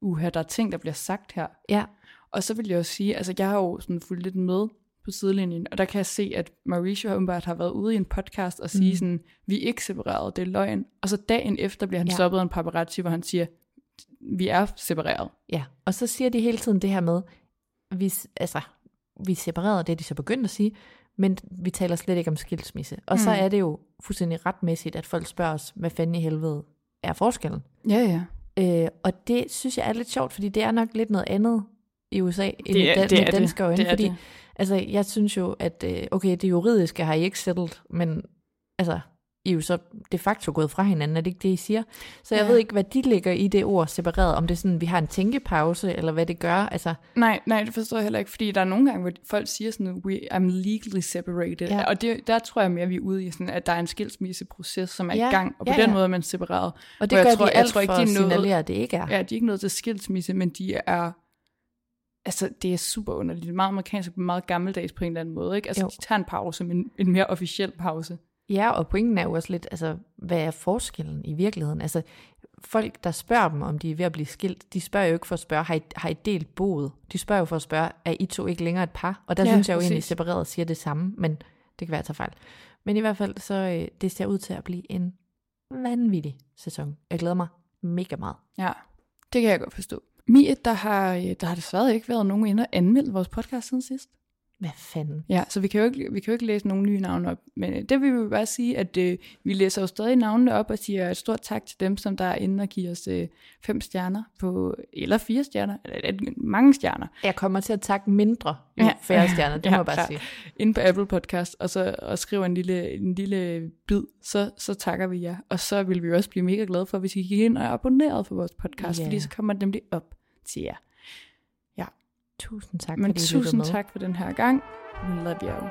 uha, der er ting, der bliver sagt her. ja, Og så vil jeg også sige, altså jeg har jo sådan fulgt lidt med på sidelinjen, og der kan jeg se, at Mauricio åbenbart har været ude i en podcast og sige Mm. sådan, vi er ikke separeret, det er løgn. Og så dagen efter bliver han Ja. stoppet af en paparazzi, hvor han siger, vi er separeret. ja. Og så siger de hele tiden det her med, vi, altså, vi er separeret, det er de så begyndt at sige, men vi taler slet ikke om skilsmisse. Og mm. så er det jo fuldstændig retmæssigt, at folk spørger os, hvad fanden i helvede er forskellen? Ja, ja. Øh, og det synes jeg er lidt sjovt, fordi det er nok lidt noget andet i USA, end Det i er- dan- det med er det. danske øjne. Det er fordi, det. altså, jeg synes jo, at øh, okay, det juridiske har I ikke settled, men altså, I er jo så de facto gået fra hinanden, er det ikke det, I siger? Så jeg Ja. ved ikke, hvad de ligger i det ord separeret, om det er sådan, vi har en tænkepause, eller hvad det gør. Altså, Nej, nej, det forstår jeg heller ikke, fordi der er nogle gange, hvor folk siger sådan, We, I'm legally separated, Ja. og det, der tror jeg mere, vi er ude i sådan, at der er en skilsmisseproces, som er Ja, i gang, og på ja, den ja. måde er man separeret. og det Hvor gør jeg tror, de jeg alt tror ikke, de at er at det ikke er. Ja, de er ikke nået til skilsmisse, men de er, altså det er super underligt, det er meget amerikansk, meget gammeldags på en eller anden måde, ikke? Altså Jo. de tager en pause, men en mere officiel pause. Ja, og pointen er jo også lidt, altså, hvad er forskellen i virkeligheden? Altså, folk, der spørger dem, om de er ved at blive skilt, de spørger jo ikke for at spørge, har I, har I delt boet? De spørger jo for at spørge, er I to ikke længere et par? Og der ja, synes jeg jo egentlig, præcis. separeret siger det samme, men det kan være, at jeg tager fejl. Men i hvert fald, så øh, det ser ud til at blive en vanvittig sæson. Jeg glæder mig mega meget. Ja, det kan jeg godt forstå. Mie, der har, øh, der har desværre ikke været nogen inde og anmelde vores podcast siden sidst. Hvad fanden? Ja, så vi kan jo ikke, vi kan jo ikke læse nogen nye navne op. Men øh, det vil vi bare sige, at øh, vi læser jo stadig navnene op og siger et stort tak til dem, som der er inde og giver os øh, fem stjerner på, eller fire stjerner, eller øh, mange stjerner. Jeg kommer til at takke mindre jo ja. færre stjerner, det ja, må jeg bare ja. sige. Inde på Apple Podcast, og så og skriver en lille, en lille bid, så, så takker vi jer. Og så vil vi også blive mega glade for, hvis I gik ind og abonnerede for vores podcast, yeah. fordi så kommer det nemlig op til jer. Tusind tak, Men fordi tusind tak for den her gang. We love you.